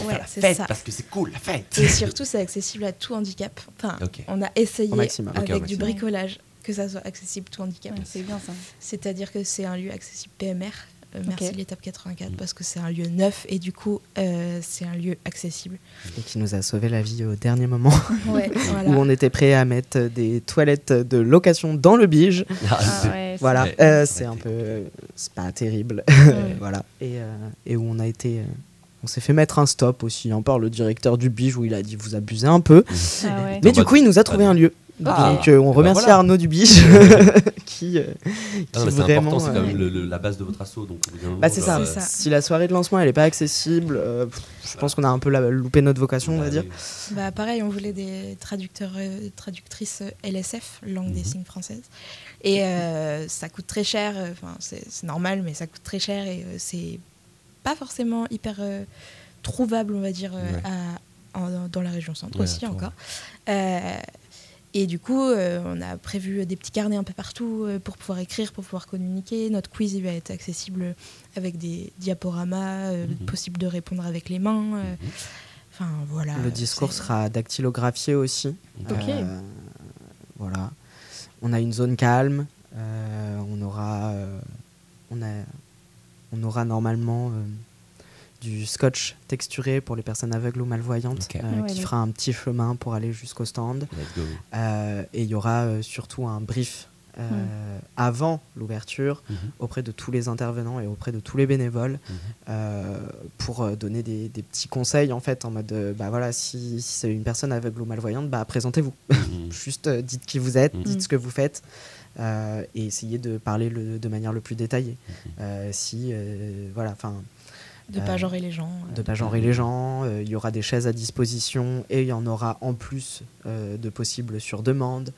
[SPEAKER 8] Ouais,
[SPEAKER 7] la fête,
[SPEAKER 8] ça.
[SPEAKER 7] parce que c'est cool, la fête.
[SPEAKER 8] Et surtout, c'est accessible à tout handicap. Enfin, on a essayé avec du bricolage que ça soit accessible tout handicap.
[SPEAKER 6] c'est bien ça.
[SPEAKER 8] C'est-à-dire que c'est un lieu accessible PMR. Euh, merci l'étape 84 parce que c'est un lieu neuf et du coup euh, c'est un lieu accessible.
[SPEAKER 4] Et qui nous a sauvé la vie au dernier moment.
[SPEAKER 8] Ouais, voilà.
[SPEAKER 4] Où on était prêt à mettre des toilettes de location dans le bige.
[SPEAKER 7] Ah, c'est-
[SPEAKER 6] ouais,
[SPEAKER 4] voilà,
[SPEAKER 7] c'est-
[SPEAKER 4] euh, c'est un peu. C'est pas terrible.
[SPEAKER 6] Ouais.
[SPEAKER 4] voilà. Et, euh, et où on a été. euh, on s'est fait mettre un stop aussi, hein, par le directeur du bige où il a dit vous abusez un peu.
[SPEAKER 6] Ah ouais.
[SPEAKER 4] Mais
[SPEAKER 7] En
[SPEAKER 4] du coup, il nous a trouvé un lieu.
[SPEAKER 7] Ah.
[SPEAKER 4] Donc euh, on
[SPEAKER 7] Bah
[SPEAKER 4] remercie
[SPEAKER 7] voilà.
[SPEAKER 4] Arnaud du Bige qui, euh,
[SPEAKER 7] non,
[SPEAKER 4] vraiment.
[SPEAKER 7] important, c'est quand
[SPEAKER 4] euh,
[SPEAKER 7] même le- le- la base de votre assaut. Donc,
[SPEAKER 4] Bah c'est
[SPEAKER 7] genre,
[SPEAKER 4] ça.
[SPEAKER 7] euh,
[SPEAKER 8] C'est ça.
[SPEAKER 4] Si la soirée de lancement elle est pas accessible, euh, pff, je pense qu'on a un peu la- loupé notre vocation, on va
[SPEAKER 7] bah
[SPEAKER 4] dire.
[SPEAKER 7] oui.
[SPEAKER 8] Bah pareil, on voulait des traducteurs, euh, traductrices euh, LSF, langue des
[SPEAKER 7] Mhm.
[SPEAKER 8] signes française. Et euh, ça coûte très cher, euh, enfin c'est c'est normal, mais ça coûte très cher et euh, c'est pas forcément hyper euh, trouvable, on va dire, euh,
[SPEAKER 7] Ouais.
[SPEAKER 8] à- en- dans la région centre
[SPEAKER 7] Ouais,
[SPEAKER 8] aussi encore. Et du coup, euh, on a prévu des petits carnets un peu partout euh, pour pouvoir écrire, pour pouvoir communiquer. Notre quiz il va être accessible avec des diaporamas, euh,
[SPEAKER 7] Mhm.
[SPEAKER 8] possible de répondre avec les mains. euh, Enfin voilà.
[SPEAKER 4] Le discours sera dactylographié aussi.
[SPEAKER 6] Ok.
[SPEAKER 4] Euh, voilà. On a une zone calme. euh, on aura, euh, on a, on aura normalement euh, du scotch texturé pour les personnes aveugles ou malvoyantes, euh,
[SPEAKER 6] Ah ouais,
[SPEAKER 4] qui
[SPEAKER 6] ouais.
[SPEAKER 4] fera un petit chemin pour aller jusqu'au stand.
[SPEAKER 7] Let's go.
[SPEAKER 4] Euh, et il y aura euh, surtout un brief euh, avant l'ouverture
[SPEAKER 7] Mhm.
[SPEAKER 4] auprès de tous les intervenants et auprès de tous les bénévoles
[SPEAKER 7] Mhm.
[SPEAKER 4] euh, pour euh, donner des, des petits conseils en fait en mode euh, bah voilà si, si c'est une personne aveugle ou malvoyante bah présentez-vous
[SPEAKER 7] Mhm.
[SPEAKER 4] juste euh, dites qui vous êtes dites ce que vous faites euh, et essayez de parler le- de manière le plus détaillée Euh, si euh, voilà enfin
[SPEAKER 8] De pas
[SPEAKER 4] Euh,
[SPEAKER 8] genrer les gens.
[SPEAKER 4] de pas genrer les gens. euh, Il y aura des chaises à disposition et il y en aura en plus euh, de possibles sur demande.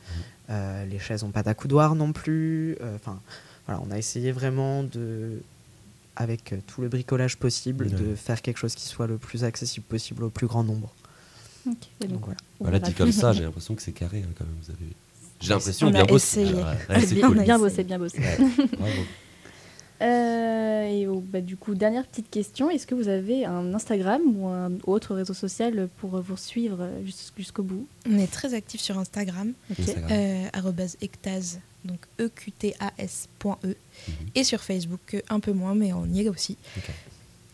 [SPEAKER 4] Euh, les chaises n'ont pas d'accoudoir non plus. euh, Enfin, voilà, on a essayé vraiment de, avec euh, tout le bricolage possible,
[SPEAKER 7] Ouais.
[SPEAKER 4] de faire quelque chose qui soit le plus accessible possible au plus grand nombre.
[SPEAKER 6] Ok, et donc,
[SPEAKER 4] Donc voilà.
[SPEAKER 7] Dit comme ça, j'ai l'impression que c'est carré hein, quand même. Vous avez... J'ai l'impression bien. Ouais, ouais, c'est
[SPEAKER 6] bien,
[SPEAKER 7] cool.
[SPEAKER 6] bossé, bien bossé.
[SPEAKER 7] Ouais, bravo.
[SPEAKER 6] Euh, et oh, bah, du coup, dernière petite question. Est-ce que vous avez un Instagram ou un autre réseau social pour vous suivre jus- jusqu'au bout?
[SPEAKER 8] On est très actif sur Instagram,
[SPEAKER 6] Ok.
[SPEAKER 7] Instagram.
[SPEAKER 8] euh, ectase, donc e q t a s.e,
[SPEAKER 7] Mhm.
[SPEAKER 8] et sur Facebook euh, un peu moins, mais on y est aussi.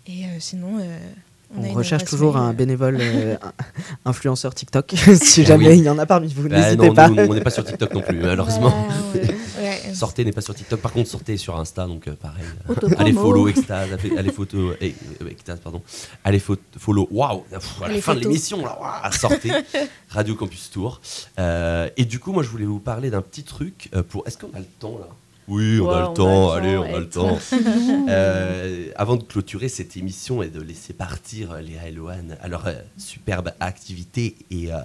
[SPEAKER 8] Et euh, sinon, euh, on,
[SPEAKER 4] recherche toujours un
[SPEAKER 8] euh,
[SPEAKER 4] bénévole euh, influenceur TikTok. si
[SPEAKER 7] Ah
[SPEAKER 4] jamais
[SPEAKER 7] oui.
[SPEAKER 4] il y en a parmi vous,
[SPEAKER 7] Bah,
[SPEAKER 4] n'hésitez
[SPEAKER 7] non,
[SPEAKER 4] pas.
[SPEAKER 7] nous, on n'est pas sur TikTok non plus, malheureusement.
[SPEAKER 8] Ouais, ouais.
[SPEAKER 7] Sortez n'est pas sur TikTok, par contre sortez sur Insta, donc euh, pareil. allez follow Extase, allez, photo, eh, euh, Extase, pardon. Allez fo- follow, waouh, à la fin de l'émission là, waouh, sortez Radio Campus Tour. Euh, et du coup, moi je voulais vous parler d'un petit truc pour. Est-ce qu'on a le temps là? Oui, on a le
[SPEAKER 6] on a
[SPEAKER 7] temps.
[SPEAKER 6] le
[SPEAKER 7] Allez,
[SPEAKER 6] temps,
[SPEAKER 7] on a le temps. Euh, avant de clôturer cette émission et de laisser partir Léa et Loane à leur euh, superbe activité et, euh,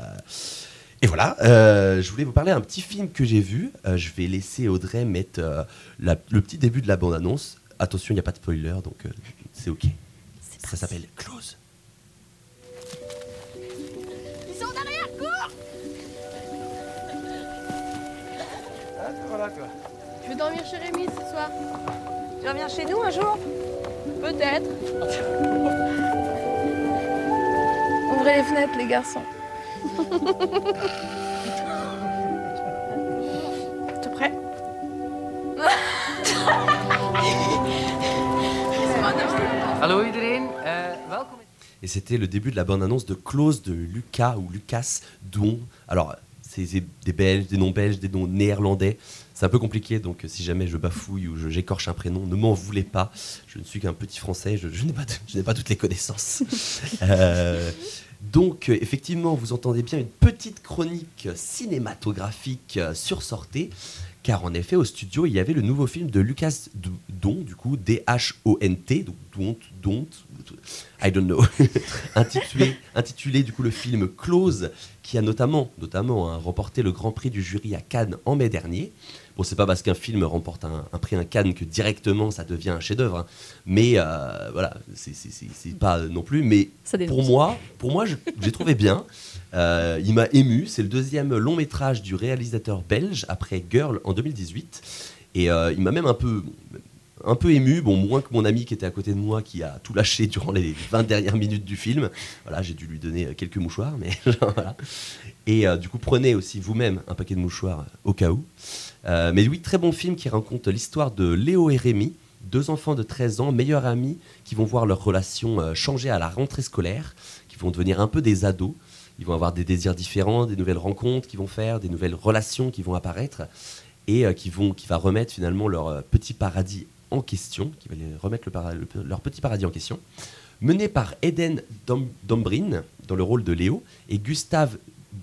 [SPEAKER 7] et voilà, euh, je voulais vous parler d'un petit film que j'ai vu. Euh, je vais laisser Audrey mettre euh, la- le petit début de la bande-annonce. Attention, il n'y a pas de spoiler, donc euh, c'est ok. Ça s'appelle Close.
[SPEAKER 11] Ils sont derrière, cours
[SPEAKER 12] Tu veux dormir chez Rémi ce soir Tu reviens chez nous un jour? Peut-être. Ouvrez les fenêtres, les garçons. T'es prêt?
[SPEAKER 13] Hallo iedereen, eh, welkom.
[SPEAKER 7] Et c'était le début de la bande-annonce de Close de Lucas ou Lucas Douon. Alors, c'est des Belges, des noms belges, des noms néerlandais. C'est un peu compliqué, donc euh, si jamais je bafouille ou j'écorche un prénom, ne m'en voulez pas. Je ne suis qu'un petit français, je, je n'ai pas, de- je n'ai pas toutes les connaissances. Euh, donc, euh, effectivement, vous entendez bien une petite chronique cinématographique euh, sur Sortez car en effet, au studio, il y avait le nouveau film de Lucas Don, du coup, D-H-O-N-T, donc Don't, Don't, I don't know, intitulé, intitulé du coup le film Close, qui a notamment, notamment hein, remporté le Grand Prix du jury à Cannes en mai dernier. Bon, c'est pas parce qu'un film remporte un, un prix à Cannes que directement ça devient un chef-d'œuvre, hein. mais euh, voilà, c'est- pas non plus. Mais pour moi, pour moi, j'ai trouvé bien. Euh, il m'a ému. C'est le deuxième long métrage du réalisateur belge après Girl en 2018, et euh, il m'a même un peu un peu ému, bon moins que mon ami qui était à côté de moi qui a tout lâché durant les 20 dernières minutes du film. Voilà, j'ai dû lui donner euh, quelques mouchoirs, mais voilà. Et euh, du coup, prenez aussi vous-même un paquet de mouchoirs euh, au cas où. Mais oui, très bon film qui raconte l'histoire de Léo et Rémi, deux enfants de 13 ans, meilleurs amis, qui vont voir leur relation changer à la rentrée scolaire, qui vont devenir un peu des ados. Ils vont avoir des désirs différents, des nouvelles rencontres qu'ils vont faire, des nouvelles relations qui vont apparaître, et qui, vont, qui va remettre finalement leur petit paradis en question, qui va les remettre leur petit paradis en question. Mené par Eden Dom- Dombrin dans le rôle de Léo et Gustave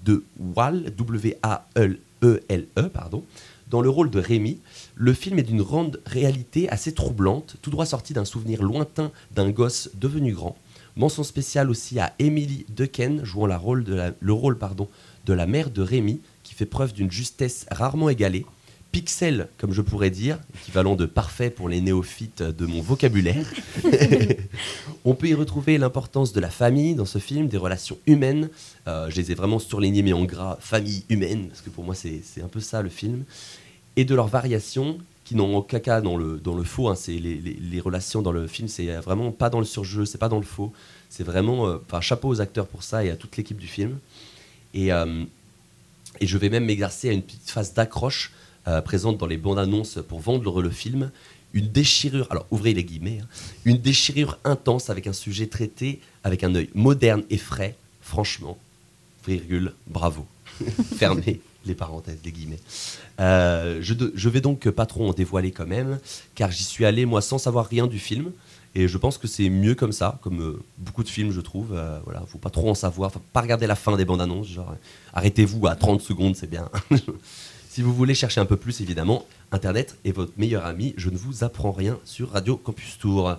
[SPEAKER 7] de Wall, W-A-L-E-L-E, E pardon, dans le rôle de Rémi. Le film est d'une grande réalité assez troublante, tout droit sorti d'un souvenir lointain d'un gosse devenu grand. Mention spéciale aussi à Emily Dequesne, jouant la rôle de le rôle pardon, de la mère de Rémi, qui fait preuve d'une justesse rarement égalée. Pixel, comme je pourrais dire, équivalent de parfait pour les néophytes de mon vocabulaire. On peut y retrouver l'importance de la famille dans ce film, des relations humaines. Euh, je les ai vraiment surlignés, mais en gras, famille humaine, parce que pour moi, c'est c'est un peu ça le film. Et de leurs variations, qui n'ont aucun cas dans le, dans le faux. hein. C'est les, les- les relations dans le film, c'est vraiment pas dans le surjeu, c'est pas dans le faux. C'est vraiment. euh, Enfin, chapeau aux acteurs pour ça et à toute l'équipe du film. Et, euh, et je vais même m'exercer à une petite phase d'accroche euh, présente dans les bandes annonces pour vendre le film. Une déchirure, alors ouvrez les guillemets, hein, une déchirure intense avec un sujet traité avec un œil moderne et frais. Franchement, virgule, bravo. Fermez les parenthèses, les guillemets. Euh, je, de- je vais donc pas trop en dévoiler quand même, car j'y suis allé moi sans savoir rien du film. Et je pense que c'est mieux comme ça, comme euh, beaucoup de films, je trouve. Euh, voilà, faut pas trop en savoir, faut pas regarder la fin des bandes annonces. Genre, arrêtez-vous à 30 secondes, c'est bien. si vous voulez chercher un peu plus, évidemment, Internet est votre meilleur ami. Je ne vous apprends rien sur Radio Campus Tour.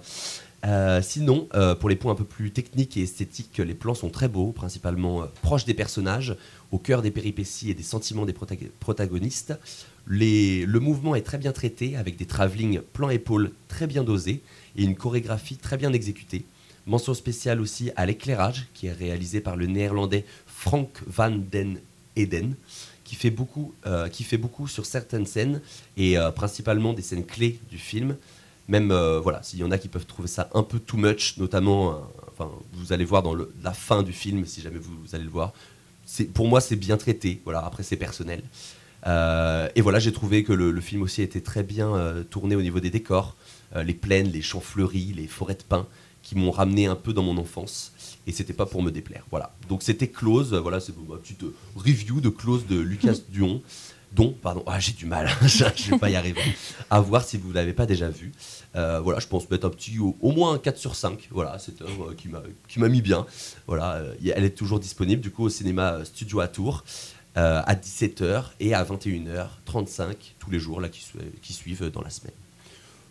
[SPEAKER 7] Euh, sinon, euh, pour les points un peu plus techniques et esthétiques, les plans sont très beaux, principalement euh, proches des personnages, au cœur des péripéties et des sentiments des protag- protagonistes. Le mouvement est très bien traité, avec des travelling plan-épaule très bien dosés et une chorégraphie très bien exécutée. Mention spéciale aussi à l'éclairage, qui est réalisé par le néerlandais Frank van den Eden, qui fait beaucoup, euh, qui fait beaucoup sur certaines scènes, et euh, principalement des scènes clés du film. Même, euh, voilà, s'il y en a qui peuvent trouver ça un peu too much, notamment, enfin, vous allez voir dans la fin du film, si jamais vous, allez le voir. Pour moi, c'est bien traité. Voilà, après, c'est personnel. Et voilà, j'ai trouvé que le, film aussi était très bien tourné au niveau des décors, les plaines, les champs fleuris, les forêts de pins, qui m'ont ramené un peu dans mon enfance. Et c'était pas pour me déplaire. Voilà. Donc c'était Close. euh, Voilà, c'est ma petite euh, review de Close de Lucas Duon. Dont, pardon, ah, j'ai du mal, je vais pas y arriver. À voir si vous l'avez pas déjà vu. Euh, voilà, je pense mettre un petit, au, au moins un 4 sur 5. Voilà, cette œuvre qui m'a qui m'a mis bien. Voilà, euh, elle est toujours disponible du coup au cinéma euh, Studio à Tours euh, à 17h et à 21h35 tous les jours là, qui suivent dans la semaine.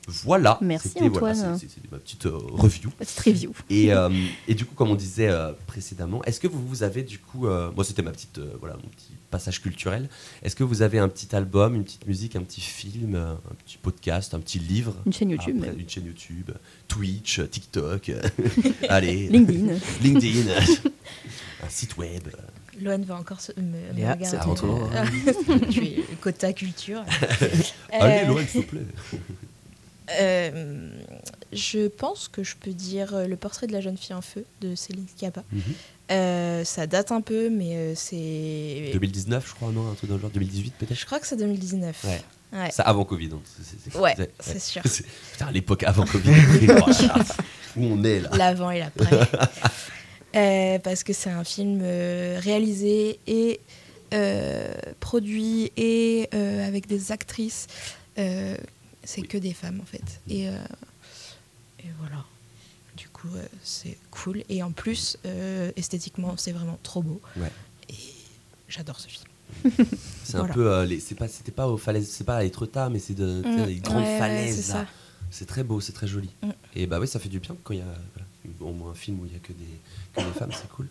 [SPEAKER 7] Voilà.
[SPEAKER 6] Merci,
[SPEAKER 7] voilà,
[SPEAKER 6] Antoine.
[SPEAKER 7] c'est- C'était ma petite euh, review.
[SPEAKER 6] Petite review.
[SPEAKER 7] Et, euh, et du coup, comme on disait euh, précédemment, est-ce que vous, vous avez du coup, euh, moi c'était ma petite, euh, voilà, mon petit passage culturel. Est-ce que vous avez un petit album, une petite musique, un petit film, euh, un petit podcast, un petit livre,
[SPEAKER 6] Une chaîne YouTube,
[SPEAKER 7] Après, une chaîne YouTube, Twitch, TikTok, allez,
[SPEAKER 6] LinkedIn.
[SPEAKER 7] LinkedIn, un site web.
[SPEAKER 8] Loane va encore se, me, me
[SPEAKER 7] Léa,
[SPEAKER 8] regarder.
[SPEAKER 7] c'est à ton tour.
[SPEAKER 8] tu es quota culture.
[SPEAKER 7] Allez, Loane, s'il te plaît.
[SPEAKER 8] Euh, je pense que je peux dire euh, Le portrait de la jeune fille en feu de Céline Schiappa.
[SPEAKER 7] Mhm.
[SPEAKER 8] Euh, ça date un peu, mais c'est.
[SPEAKER 7] 2019, je crois, non, un truc dans le genre 2018 peut-être.
[SPEAKER 8] Je crois que c'est 2019.
[SPEAKER 7] Ouais.
[SPEAKER 8] Ouais.
[SPEAKER 7] Ça avant Covid. donc c'est-
[SPEAKER 8] Ouais,
[SPEAKER 7] c'est-
[SPEAKER 8] sûr.
[SPEAKER 7] Putain, l'époque avant Covid. Oh Où on est là
[SPEAKER 8] L'avant et l'après. Euh, parce que c'est un film réalisé et produit et avec des actrices. Euh, c'est que des femmes en fait. Et, euh, et voilà. Du coup, euh, c'est cool. Et en plus, euh, esthétiquement, c'est vraiment trop beau.
[SPEAKER 7] Ouais.
[SPEAKER 8] Et j'adore ce film.
[SPEAKER 7] C'est
[SPEAKER 8] Voilà.
[SPEAKER 7] un peu. c'est pas, c'était pas aux falaises, c'est pas à Etretat, mais c'est de,
[SPEAKER 8] Mm.
[SPEAKER 7] les grandes
[SPEAKER 8] Ouais,
[SPEAKER 7] falaises
[SPEAKER 8] c'est
[SPEAKER 7] très beau, c'est très joli.
[SPEAKER 8] Mm.
[SPEAKER 7] Et bah oui, ça fait du bien quand il y a voilà, au moins un film où il y a que des, que des femmes, c'est cool.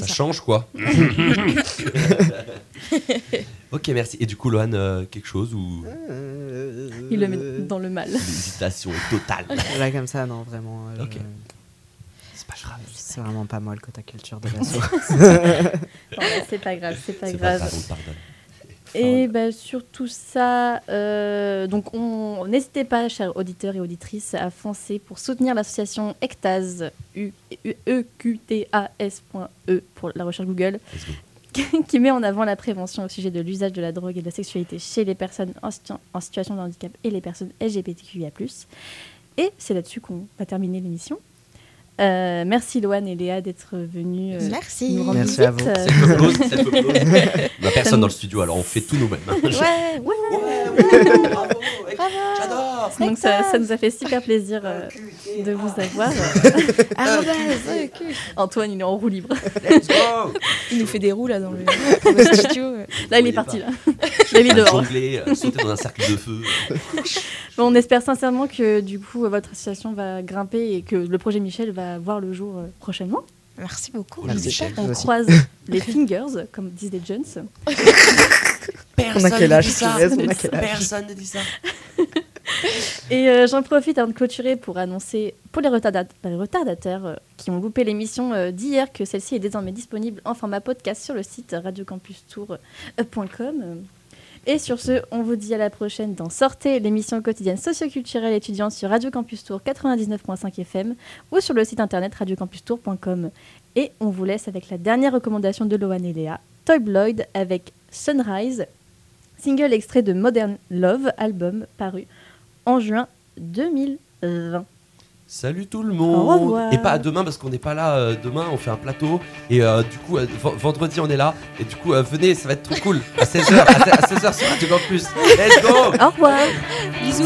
[SPEAKER 7] Ça,
[SPEAKER 8] ça.
[SPEAKER 7] change quoi. ok, merci. Et du coup, Lohan, euh, quelque chose ou?
[SPEAKER 6] Il le met dans le mal.
[SPEAKER 7] l'hésitation est totale
[SPEAKER 4] Là, comme ça, non, vraiment. euh,
[SPEAKER 7] Ok. C'est pas grave.
[SPEAKER 4] C'est vraiment pas moi le quota culture de l'assaut.
[SPEAKER 6] Non, mais c'est pas grave, c'est pas
[SPEAKER 7] C'est pas
[SPEAKER 6] grave.
[SPEAKER 7] grave, on te pardonne.
[SPEAKER 6] Et ben, sur tout ça, euh, donc on n'hésitez pas, chers auditeurs et auditrices, à foncer pour soutenir l'association ECTAS, E-Q-T-A-S.E pour la recherche Google, qui met en avant la prévention au sujet de l'usage de la drogue et de la sexualité chez les personnes en, situ- en situation de handicap et les personnes LGBTQIA+. Et c'est là-dessus qu'on va terminer l'émission. Euh, merci Loane et Léa d'être venus euh,
[SPEAKER 8] Merci.
[SPEAKER 6] nous rendre
[SPEAKER 4] Merci à
[SPEAKER 6] visite.
[SPEAKER 4] vous.
[SPEAKER 6] Euh.
[SPEAKER 7] On a
[SPEAKER 6] Ça
[SPEAKER 7] personne dans le studio, alors on fait tout nous-mêmes. hein.
[SPEAKER 8] Ouais,
[SPEAKER 6] Ouais,
[SPEAKER 7] Bravo, j'adore.
[SPEAKER 6] Donc ça, ça nous a fait super plaisir euh, de vous avoir.
[SPEAKER 8] Arrobase, euh, cul.
[SPEAKER 6] Antoine, il est en roue libre.
[SPEAKER 7] Let's go.
[SPEAKER 8] Il nous fait des roues là dans le, dans le studio.
[SPEAKER 6] Là, il est parti. Là. Là, il est dehors.
[SPEAKER 7] Jongler, euh, sauter dans un cercle de feu.
[SPEAKER 6] Bon, on espère sincèrement que du coup votre association va grimper et que le projet Michel va voir le jour euh, prochainement.
[SPEAKER 8] Merci beaucoup.
[SPEAKER 4] Merci,
[SPEAKER 6] On croise les fingers, comme disent les jeunes.
[SPEAKER 7] Personne
[SPEAKER 4] On a quel
[SPEAKER 7] ne
[SPEAKER 4] âge,
[SPEAKER 7] dit ça.
[SPEAKER 4] Thérèse On a quel âge
[SPEAKER 7] Personne ne dit ça.
[SPEAKER 6] Et euh, j'en profite avant de clôturer pour annoncer pour les, retardat- les retardataires euh, qui ont loupé l'émission euh, d'hier que celle-ci est désormais disponible en format podcast sur le site radiocampustour.com. Et sur ce, on vous dit à la prochaine dans Sortez, l'émission quotidienne socioculturelle étudiante sur Radio Campus Tour 99.5 FM ou sur le site internet radiocampustour.com. Et on vous laisse avec la dernière recommandation de Loan et Léa, Toy Bloyd avec Sunrise, single extrait de Modern Love, album paru en juin 2020.
[SPEAKER 7] Salut tout le
[SPEAKER 6] Au
[SPEAKER 7] monde.
[SPEAKER 6] revoir.
[SPEAKER 7] Et pas à demain parce qu'on n'est pas là euh, demain, on fait un plateau. Et euh, du coup, euh, vendredi on est là. Et du coup, euh, venez, ça va être trop cool. À 16h, à 16h sur Radio Campus. Let's go
[SPEAKER 6] Au revoir
[SPEAKER 8] Bisous.